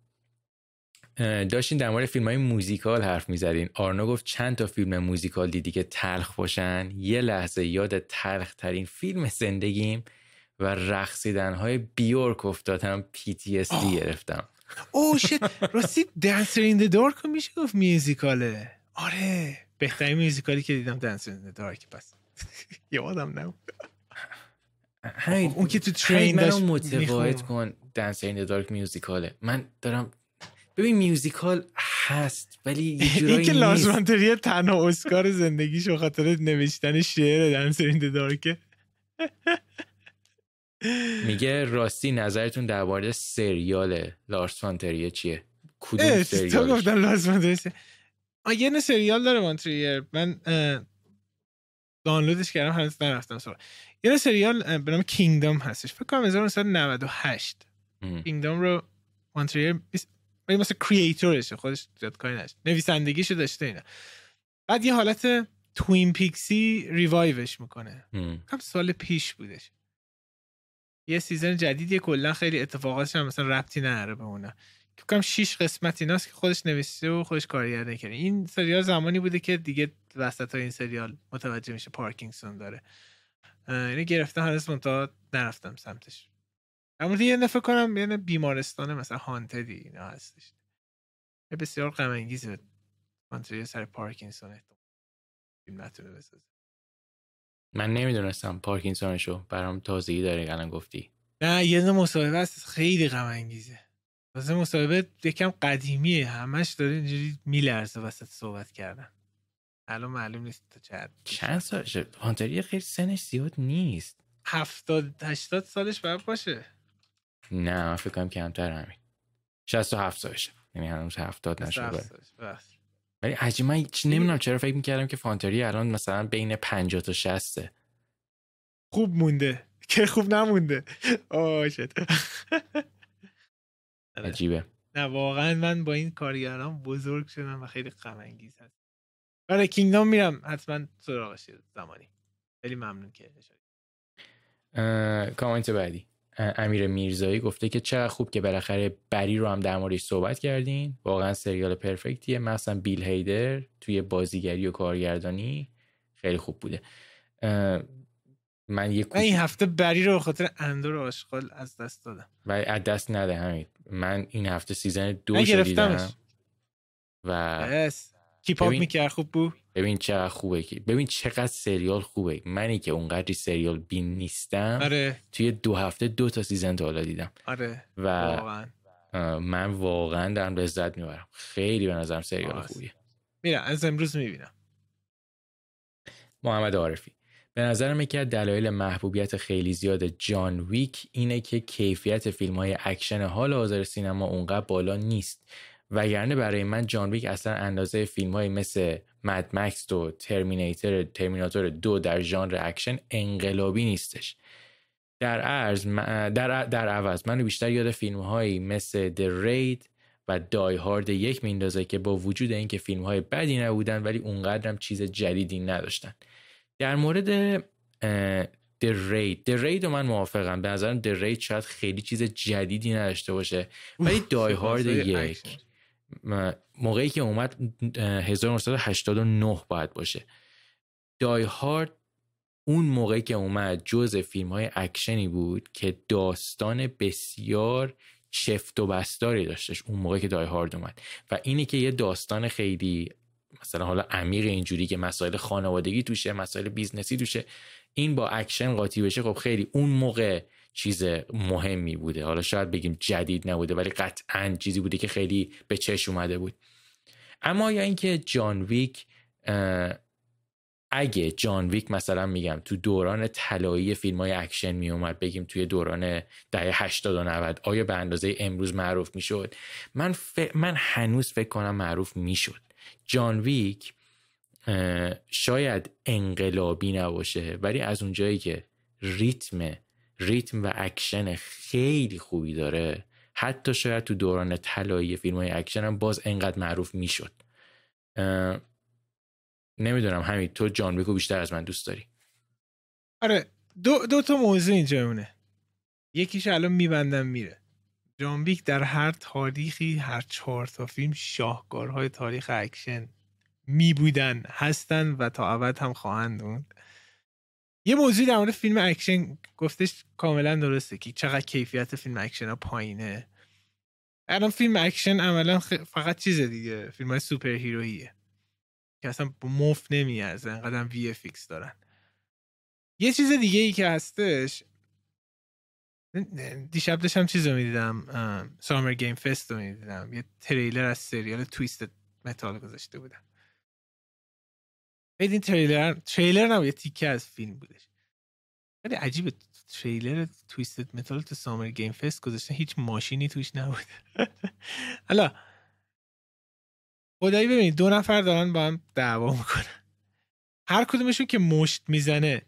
داشتین در مورد فیلم های موزیکال حرف می‌زدین. آرنا گفت چند تا فیلم موزیکال دیدی که تلخ باشن؟ یه لحظه یاد تلخ ترین فیلم زندگیم. و رقصیدن های بیورک افتادم PTSD گرفتم. oh shit راستی Dancer in the Dark میشه گفت musical ه آره. بهترین musical ی که دیدم Dancer in the Dark پس. یادم نبود. اون که تو train داشت متقاعد کن Dancer in the Dark musical ه من دارم ببین musical هست ولی یه جورایی این که لارس تنها اسکار زندگیش خاطر نوشتن شعر Dancer in the Dark ه میگه راستی نظرتون درباره سریال لارس فانتریه چیه؟ کدوم سریال تو گفتم لارس فانتریه یه نه سریال داره من دانلودش کردم هنوز نرفتم سراغ. یه نه سریال به نام کینگدام هستش. فکر کنم 1998 کینگدام رو مانتریر ولی مثل کریئتورشه خودش زیاد کاری نشد نویسندگیشو داشته اینا. بعد یه حالت توین پیکسی ریوایوش می‌کنه. کم سال پیش بودش. یه سیزن جدیدی کلا خیلی اتفاقاتش هم مثلا ربطی نداره به که کم شیش قسمت ایناست که خودش نوشته و خودش کارگردانی کرده این سریال زمانی بوده که دیگه وسط این سریال متوجه میشه پارکینگسون داره. اینو گرفته هنوز منتها نرفتم سمتش. اما یه نفع کنم یه بیمارستان مثلا هانتدی اینا هستش. بسیار غم انگیزه سر پارکینسون فیلم نتونه بسازه. من نمی‌دونستم پارکینسونشو برام تازگی داره الان گفتی. نه یه مصاحبه هست خیلی غم انگیزه واسه مصاحبه یکم قدیمیه همش داره اینجوری میلرزه وسط صحبت کردن. الان معلوم نیست تا چند چند سالشه؟ هانتری خیلی سنش زیاد نیست. هفتاد هشتاد سالش باید باشه. نه من فکر کنم کمتر همین. 67 سالشه. یعنی هنوز هفتاد نشده ولی عجیب من نمی‌دونم چرا فکر می‌کردم که فانتری الان مثلا بین 50 تا 60 خوب مونده. که خوب نمونده. آه شد عجیبه. نه واقعا من با این کارگران بزرگ شدم و خیلی غم انگیز هست برای کینگدام میرم. حتما سراغش زمانی. خیلی ممنون که کامنت بعدی. امیر میرزایی گفته که چقدر خوب که بالاخره بری رو هم در موردش صحبت کردین. واقعا سریال perfect یه. مثلا بیل هیدر توی بازیگری و کارگردانی خیلی خوب بوده. من یه این هفته بری رو خاطر اندور آشغال از دست دادم. ولی از دست نده همین من این هفته season دو دیدم و keep up می‌کرد خوب بود؟ ببین چقدر خوبه که ببین چقدر سریال خوبه. منی که اونقدری سریال بین نیستم آره. توی دو هفته دو تا season تا حالا دیدم. آره و واقعا. من واقعا دارم لذت می‌برم. خیلی به نظرم سریال خوبیه. میرم. از امروز می‌بینم. محمد عارفی. به نظرم یکی از دلایل محبوبیت خیلی زیاد جان ویک اینه که کیفیت فیلم های اکشن حال حاضر سینما اونقدر بالا نیست. وگرنه برای من جان ویک اصلا اندازه فیلم های مثل Mad Max و Terminator ترمیناتور دو در ژانر اکشن انقلابی نیستش. در عرض در, در عوض منو بیشتر یاد فیلم هایی مثل The Raid و دای هارد یک میندازه که با وجود اینکه فیلم های بدی نبودن ولی اونقدرم چیز جدیدی نداشتن. در مورد The Raid. The Raid رو من موافقم. به نظرم The Raid شاید خیلی چیز جدیدی نداشته باشه. ولی دای هارد یک. موقعی که اومد 1989 باید باشه. Die Hard اون موقعی که اومد جز فیلم های اکشنی بود که داستان بسیار چفت و بست‌داری داشتش اون موقعی که Die Hard اومد. و اینی که یه داستان خیلی مثلا حالا عمیق اینجوری که مسائل خانوادگی توشه مسائل بیزنسی توشه این با اکشن قاطی بشه خب خیلی اون موقع چیز مهمی بوده. حالا شاید بگیم جدید نبوده ولی قطعا چیزی بوده که خیلی به چشم اومده بود. اما یا اینکه جان ویک اگه جان ویک مثلا میگم تو دوران طلایی فیلم های اکشن می اومد بگیم توی دوران دهه 80 و 90 آیا به اندازه امروز معروف می‌شد؟ من ف... من هنوز فکر کنم معروف می‌شد. جان ویک شاید انقلابی نباشه ولی از اونجایی که ریتم ریتم و اکشن خیلی خوبی داره. حتی شاید تو دوران طلایی فیلم های اکشن هم باز انقدر معروف می‌شد. نمی‌دونم همین تو جان ویکو بیشتر از من دوست داری. آره دو, دو تا موضوع اینجا مونه یکیش الان میبندم میره. جان ویک در هر تاریخی هر چهار تا فیلم شاهکارهای تاریخ اکشن می بودن هستن و تا ابد هم خواهند بود یه موضوع در مورد فیلم اکشن گفتش کاملا درسته که چقدر کیفیت فیلم اکشن ها پایینه. الان فیلم اکشن عملا فقط چیز دیگه فیلم های superhero یه که اصلا مفت نمیارزه انقدر VFX دارن. یه چیز دیگه ای که هستش دیشب داشتم چیز رو می‌دیدم Summer Game Fest رو می‌دیدم. یه تریلر از سریال Twisted Metal گذاشته بودم این تریلر تریلر نبود یه تیکه از فیلم بودش. خیلی عجیبه تریلر Twisted Metal تو Summer Game Fest گذاشته هیچ ماشینی توش نبود. حالا خدایی ببینید دو نفر دارن با هم دعوا می‌کنن. هر کدومشون که مشت می‌زنه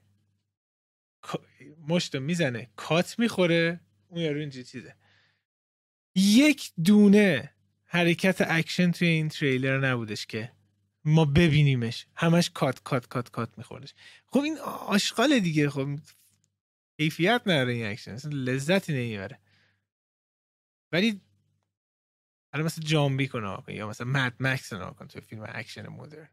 مشت می‌زنه کات می‌خوره اون یارو اینجا چیزه. یک دونه حرکت اکشن توی این تریلر نبودش که ما ببینیمش. همش کات کات کات کات میخوردش. خب این آشغال دیگه خب کیفیت نداره این اکشن لذتی نمی‌بره. ولی حالا مثل جان ویک کنه یا مثلا Mad Max کن تو فیلم اکشن مدرن.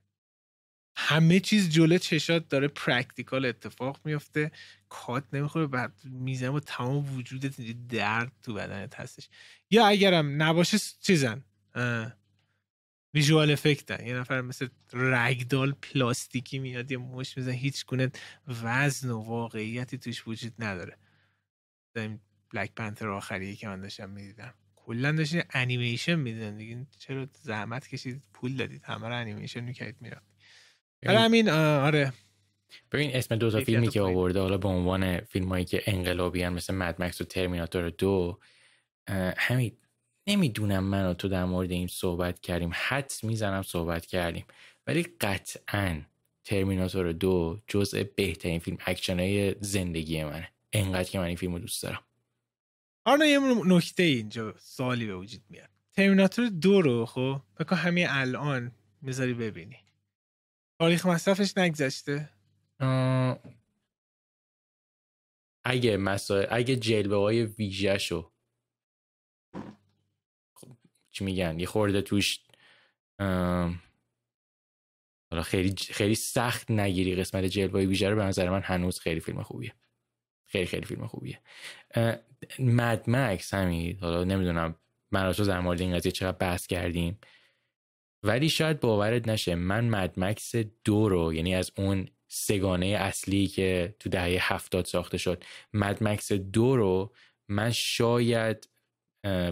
همه چیز جلو چشات داره practical اتفاق میفته کات نمی‌خوره بعد می‌زنه و تمام وجودت درد تو بدنت هستش. یا اگرم نباشه چیزن؟ ویژوال افکت یه نفر مثل رگدال پلاستیکی میاد یه مش میزن هیچ گونه وزن و واقعیتی توش وجود نداره. این بلک پنتر آخریه که من داشتم می‌دیدم. کلا داشتین انیمیشن میدن دیگه. چرا زحمت کشید؟ پول دادید. همه رو انیمیشن می‌کردید می‌رفت حالا همین آره. ببین اسم دو تا فیلمی که آورده حالا به عنوان فیلم هایی که انقلابی هم مثل مد مکس و ترمیناتور دو همین نمی‌دونم من و تو در مورد این صحبت کردیم. حدس می‌زنم صحبت کردیم. ولی قطعا ترمیناتور دو جزء بهترین فیلم اکشن های زندگی منه. انقدر که من این فیلم رو دوست دارم. آره یه نکته اینجا سوالی به وجود میاد. ترمیناتور دو رو خب بکن همین الان می‌ذاری ببینی. تاریخ مصرفش نگذشته؟ اگه مسائل اگه جلوه های ویژه شو چی میگن یه خورده توش خیلی خیلی سخت نگیری قسمت جلوه ویژه رو به نظر من هنوز خیلی فیلم خوبیه. خیلی خیلی فیلم خوبیه. مد مکس همین حالا نمی‌دونم من تو در مورد این قضیه چقدر بحث کردیم. ولی شاید باورت نشه من مد مکس دو رو یعنی از اون سگانه اصلی که تو دهه هفتاد ساخته شد مد مکس دو رو من شاید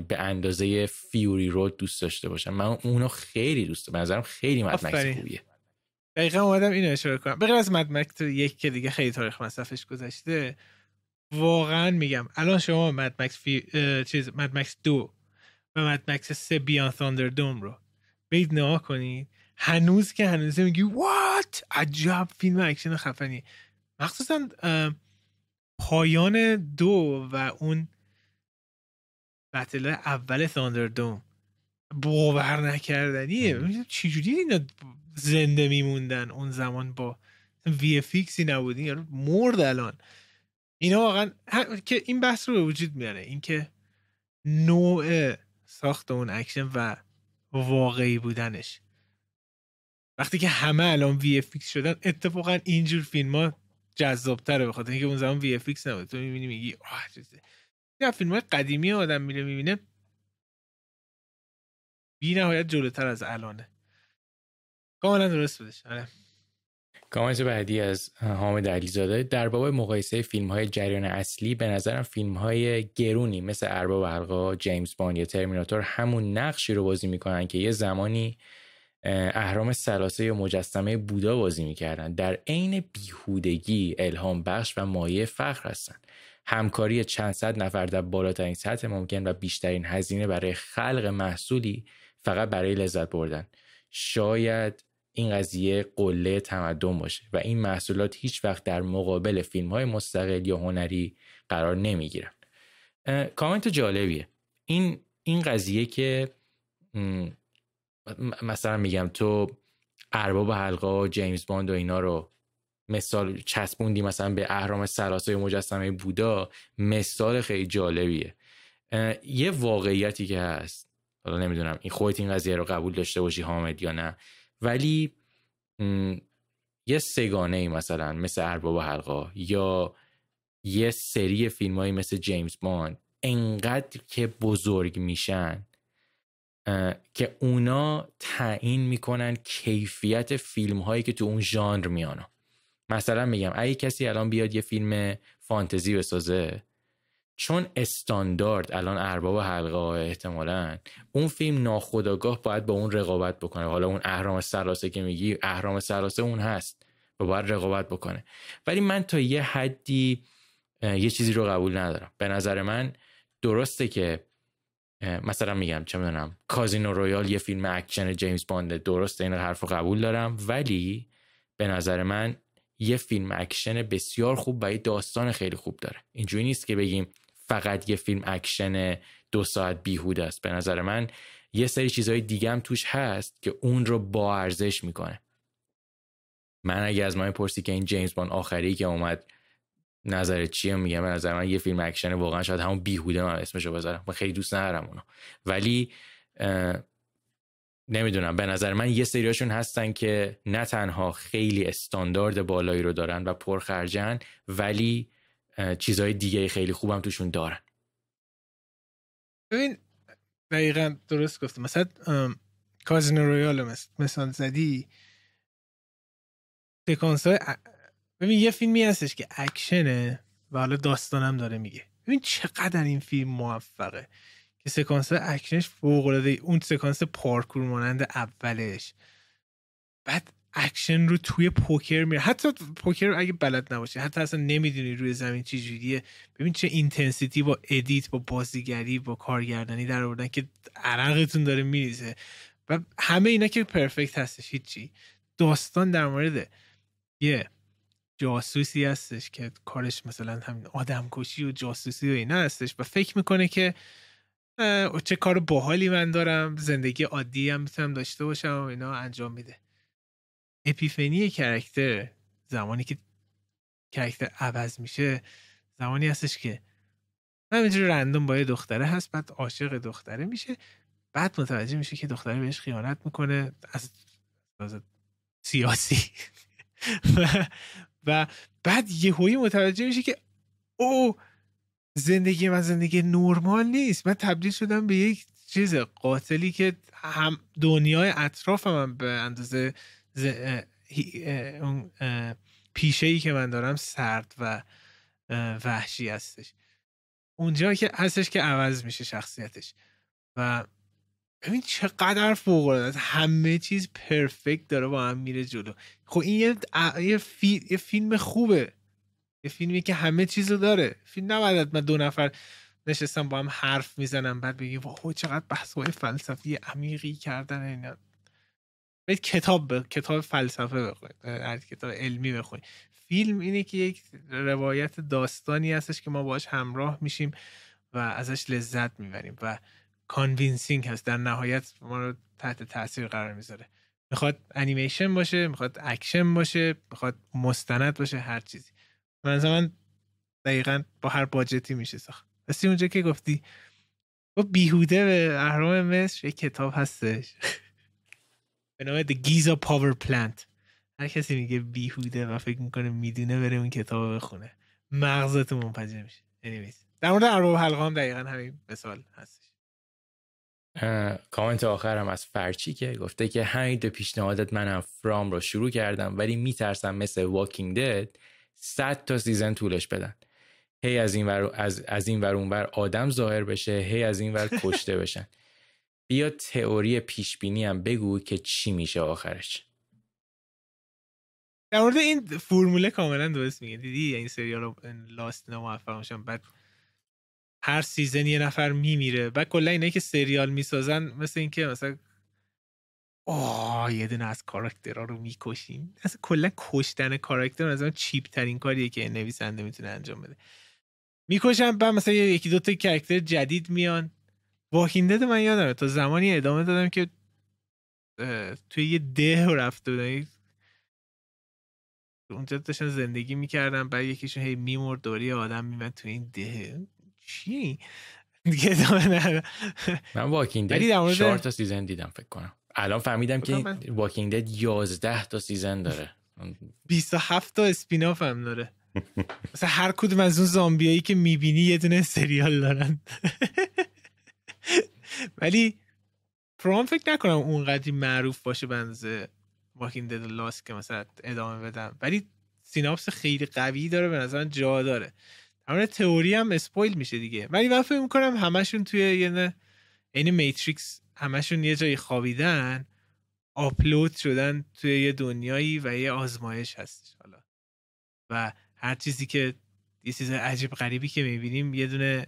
به اندازه فیوری رود دوست داشته باشم. من اونو خیلی دوست دارم. نظرم خیلی مد مکس خوبیه. دقیقا اومدم اینو اشاره کنم. بغیر از مد مکس یک که دیگه خیلی تاریخ مصرفش گذشته واقعا میگم الان شما مد مکس فی... چیز مد مکس دو و مد مکس سه بیان تاندر دوم رو برید نگاه کنید هنوز که هنوز میگی وات؟ عجب فیلم اکشن خفنی. مخصوصا پایان دو و اون بتل اول تاندر دوم باور نکردنیه چجوری اینا زنده میموندن؟ اون زمان با وی فیکسی نبودین یعنی مرد الان. اینا واقعا که این بحث رو به وجود میاره. اینکه نوع ساخت اون اکشن و واقعی بودنش. وقتی که همه الان VFX شدن اتفاقا اینجور فیلم ها جذابتره به خاطر اینکه اون زمان VFX نبود. تو می‌بینی میگی آه چیزه فیلم قدیمی آدم میره می‌بینه. بی نهایت جلوتر از الانه. کاملا درست بودش. آره. کامنت بعدی از حامد علیزاده. در باب مقایسه فیلم های جریان اصلی به نظرم فیلم های گرونی مثل ارباب حلقه‌ها جیمز باند یا ترمیناتور همون نقشی رو بازی می‌کنن که یه زمانی اهرام سلاسه یا مجسمه بودا بازی می‌کردن. در عین بیهودگی الهام بخش و مایه فخر هستند همکاری چند صد نفر در بالاترین سطح ممکن و بیشترین هزینه برای خلق محصولی فقط برای لذت بردن. شاید این قضیه قله تمدن باشه و این محصولات هیچ وقت در مقابل فیلم های مستقل یا هنری قرار نمی گیرن کامنت جالبیه. این این قضیه که مثلا میگم تو ارباب حلقا جیمز باند و اینا رو مثال چسبوندی مثلا به اهرام سلاسه مجسمه بودا مثال خیلی جالبیه. یه واقعیتی که هست حالا نمی‌دونم این خودت این قضیه رو قبول داشته باشی حامد یا نه ولی یه سگانه ای مثلا مثل ارباب حلقا یا یه سری فیلم هایی مثل جیمز باند انقدر که بزرگ میشن که اونا تعیین می‌کنن کیفیت فیلم هایی که تو اون ژانر میانه مثلا میگم اگه کسی الان بیاد یه فیلم فانتزی بسازه چون استاندارد الان ارباب حلقه احتمالا اون فیلم ناخداگاه باید با اون رقابت بکنه. حالا اون اهرام سراسه که میگی اهرام سراسه اون هست. و باید رقابت بکنه. ولی من تا یه حدی یه چیزی رو قبول ندارم. به نظر من درسته که مثلا میگم چه می‌دونم کازینو رویال یه فیلم اکشن جیمز بانده درسته این حرف رو قبول دارم. ولی به نظر من یه فیلم اکشن بسیار خوب و یه داستان خیلی خوب داره. اینجوری نیست که بگیم فقط یه فیلم اکشن دو ساعت بیهود است. به نظر من یه سری چیزهای دیگه هم توش هست که اون رو با ارزش می‌کنه. من اگه از من پرسی که این جیمز باند آخری که اومد نظرت چیه میگم به نظر من یه فیلم اکشن واقعا شاید همون بیهوده من اسمشو بذارم. من خیلی دوست ندارم اونو. ولی نمی‌دونم. به نظر من یه سریاشون هستن که نه تنها خیلی استاندارد بالایی رو دارن و پرخرجن ولی چیزهای دیگه خیلی خوبم توشون دارن. ببین دقیقا درست گفتم مثلا کازینو رویال مثال زدی. سکانس های ببین یه فیلمی هستش که اکشنه و حالا داستانم داره میگه. ببین چقدر این فیلم موفقه. که سکانس اکشنش فوق العاده اون سکانس پارکور مانند اولش. بعد اکشن رو توی پوکر میره. حتی پوکر اگه بلد نباشه حتی اصلا نمی‌دونی روی زمین چی جوریه. ببین چه intensity ای با edit با بازیگری با کارگردانی در آوردن که عرقتون داره میریزه. و همه اینا که پرفکت هستش هیچی. داستان در مورد یه جاسوسی هستش که کارش مثلا همین آدم کشی و جاسوسی و اینا هستش. و فکر می‌کنه که چه کار باحالی من دارم زندگی عادی هم می‌تونم داشته باشم و اینا انجام میده. اپیفنی کرکتر زمانی که کرکتر عوض میشه زمانی هستش که همینجور رندوم با یه دختره هست بعد عاشق دختره میشه بعد متوجه میشه که دختره بهش خیانت می‌کنه از سیاسی. و, و بعد یهویی متوجه میشه که او زندگی من زندگی نرمال نیست. من تبدیل شدم به یک چیز قاتلی که هم دنیای اطرافم هم به اندازه اون پیشه ای که من دارم سرد و وحشی هستش. اونجا که هستش که عوض میشه شخصیتش. و ببین چقدر فوق العاده همه چیز پرفکت داره با هم میره جلو. خب این یه, یه فیلم خوبه. یه فیلمی که همه چیزو داره. فیلم نباید من دو نفر نشستم با هم حرف می‌زنم بعد بگی واه چقدر بحث های فلسفی عمیقی کردن اینا. باید کتاب کتاب فلسفه بخونید کتاب علمی بخونید. فیلم اینه که یک روایت داستانی هستش که ما باش همراه میشیم و ازش لذت می‌بریم و convincing هست در نهایت ما رو تحت تاثیر قرار می‌ذاره. می‌خواد انیمیشن باشه می‌خواد اکشن باشه می‌خواد مستند باشه هر چیزی. من دقیقا با هر budget ی میشه ساخت. بسی اونجا که گفتی با بیهوده به اهرام مصر یک کتاب هستش. به نام The Giza Power Plant. هر کسی میگه بیهوده و فکر می‌کنه می‌دونه بره اون کتاب بخونه. مغزتون منفجر میشه. Anyways. در مورد ارباب حلقه هم دقیقا همین مثال هستش. کامنت آخرم از فرچی که گفته که همین دو پیشنهادت منم From رو شروع کردم ولی میترسم مثل Walking Dead 100 تا season طولش بدن. هی از این ور از, از این ور اونور آدم ظاهر بشه هی از این ور کشته بشن. بیا تئوری پیش بینی هم بگو که چی میشه آخرش. در مورد این فرموله کاملا درست میگه. دیدی؟ این سریال رو Lost اینا موفق میشن بعد هر season یه نفر میمیره. بعد کلا اینایی که سریال می‌سازن مثل اینکه مثلا آه یه دونه از کاراکترها رو می‌کشیم. اصلا کلا کشتن کاراکتر از cheap ترین کاریه که نویسنده می‌تونه انجام بده. می‌کشم بعد مثلا یکی دو تا کاراکتر جدید میان. Walking Dead من یادمه تا زمانی ادامه دادم که توی یه ده رفته بودم. اونجا داشتن زندگی می‌کردم بعد یکیشون هی میمرد دوری آدم میمد توی این ده. چی؟ دیگه ادامه من Walking Dead 4 تا season دیدم فکر کنم. الان فهمیدم که Walking Dead 11 تا season داره. 27 تا spin-off هم داره. مثلا هر کدوم از اون زامبیایی که می‌بینی یه دونه سریال دارن. ولی From فکر نکنم اونقدری معروف باشه بنزه Walking Dead Lost که مثلا ادامه بدم. ولی synopsis خیلی قوی داره به نظر جا داره. همون تئوری هم spoil میشه دیگه. ولی من فکر می‌کنم همشون توی یه این Matrix همشون یه جایی خوابیدن آپلود شدن توی یه دنیایی و یه آزمایش هستش حالا. و هر چیزی که یه چیز عجیب غریبی که می‌بینیم یه دونه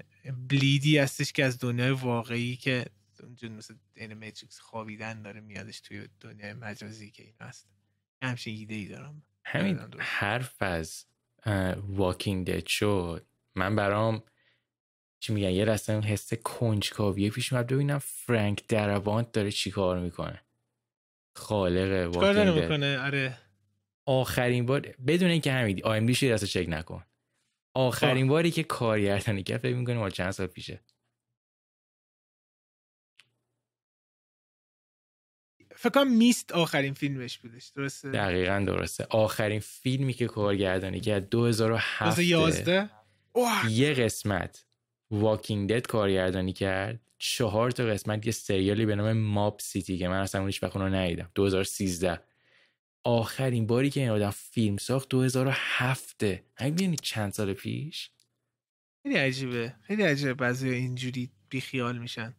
بلیدی هستش که از دنیای واقعی که اونجا مثل این میتریکس خوابیدن داره میادش توی دنیای مجازی که این هست. همچین ایده ای دارم. همین حرف از واکینگ دد شد. من برام چی میگن؟ یه رسم حس کنجکاویه پیش اومد ببینم فرانک درابانت داره چیکار می‌کنه. خالق واکینگ می‌کنه؟ آره. آخرین بار بدون اینکه همین آیم دیش دست چک نکن. آخرین باری که کارگردانی کرد فکر می‌کنه مال چند سال پیشه؟ فکر کنم میست آخرین فیلمش بودش. درسته؟ دقیقا درسته. آخرین فیلمی که کارگردانی کرد 2007 2011 یه قسمت. واکینگ دد کارگردانی کرد. چهار تا قسمت یه سریالی به نام ماب سیتی که من اصلا اونیش وقت رو ندیدم. 2013 آخرین باری که این آدم فیلم ساخت 2007 همین چند سال پیش؟ خیلی عجیبه. خیلی عجیبه. بعضی اینجوری بیخیال میشن.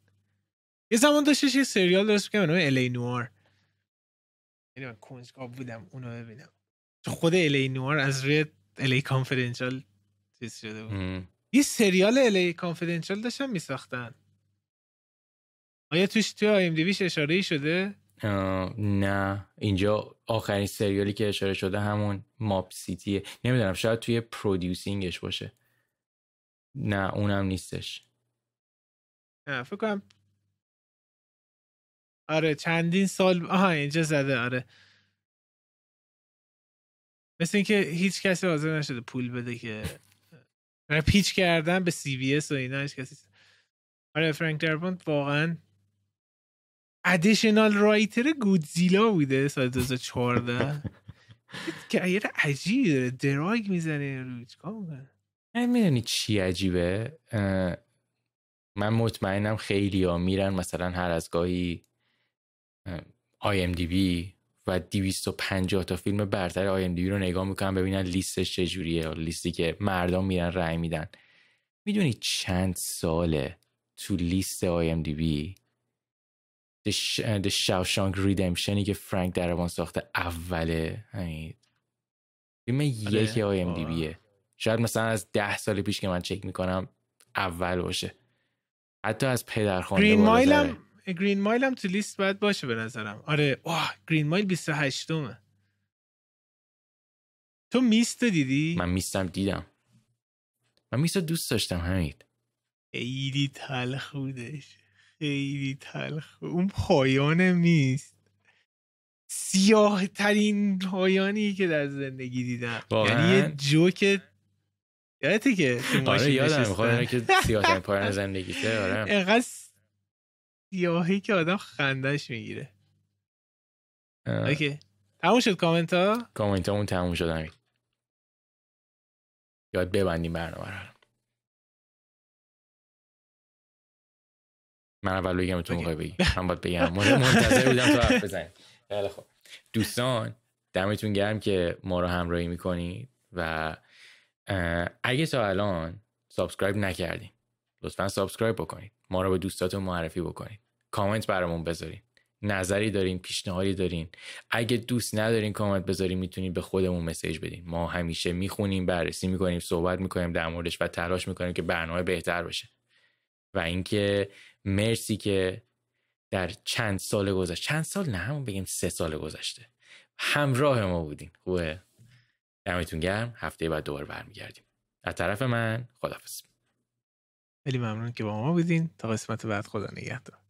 یه زمان داشتش یه سریال درست که به نام الی نوار یعنی من کنجکاو بودم اونو ببینم. خود الی نوار از روی الی کانفیدنشال چیز شده بود. یه سریال الی کانفیدنشال داشتن میساختن. آیا توش توی IMDb ش اشاره ای شده؟ نه. اینجا آخرین سریالی که اشاره شده همون Mob City ه. نمی‌دونم شاید توی producing ش باشه. نه اونم نیستش. نه فکر کنم. آره چندین سال آها اینجا زده آره. مثل اینکه هیچ کسی حاضر نشده پول بده که pitch کردن به CBS و اینا هیچ کسی آره فرانک دارابونت واقعا additional writer گودزیلا بوده سال 2014 career عجیبی داره drug می‌زنه رو چیکار می‌دونی چی عجیبه؟ من مطمئنم خیلی ها میرن مثلا هر از گاهی IMDb و 250 تا فیلم برتر IMDb رو نگاه می‌کنن ببینن لیستش چجوریه لیستی که مردم میرن رأی میدن می‌دونی چند ساله تو لیست IMDb The, Sh- The Shawshank Redemption ی که فرانک دارابونت ساخته اوله همین فیلم یک IMDb یه شاید مثلا از ده سال پیش که من چک می‌کنم اول باشه حتی از پدرخوانده Green Mile. هم Green Mile هم تو لیست باید باشه به نظرم. آره واه Green Mile 28 مه تو میست دیدی؟ من میستم دیدم. من میست دوست داشتم همین خیلی تلخ بودش خیلی تلخ. اون پایان میست. سیاه ترین پایانی که در زندگی دیدم. واقعاً؟ یعنی یه جوک یادته که آره یادم؟ می‌خواد که سیاه پایان زندگیته آره. انقدر سیاهی که آدم خندش می‌گیره. OK. تموم شد کامنت ها کامنت همون تموم شد همین یاد ببندیم برنامه رو. من اول بگم تو. می‌خوای بگی. من باید بگم. من- منتظر بودم تو حرف بزنی. خیلی خب دوستان دمتون گرم که ما رو همراهی می‌کنید و اگه تا الان subscribe نکردین لطفا subscribe بکنید. ما رو به دوستاتون معرفی بکنید. کامنت برامون بذارین. نظری دارین پیشنهادی دارین. اگه دوست ندارین کامنت بذارین می‌تونین به خودمون مسیج بدین. ما همیشه می‌خونیم بررسی می‌کنیم صحبت می‌کنیم در موردش و تلاش می‌کنیم که برنامه بهتر بشه و اینکه مرسی که در چند سال گذشته چند سال؟ نه همون بگیم سه سال گذشته. همراه ما بودین خوبه؟ دمتون گرم. هفته بعد دوباره برمیگردیم. از طرف من خدافظ خیلی ممنون که با ما بودین. تا قسمت بعد خدا نگهدار.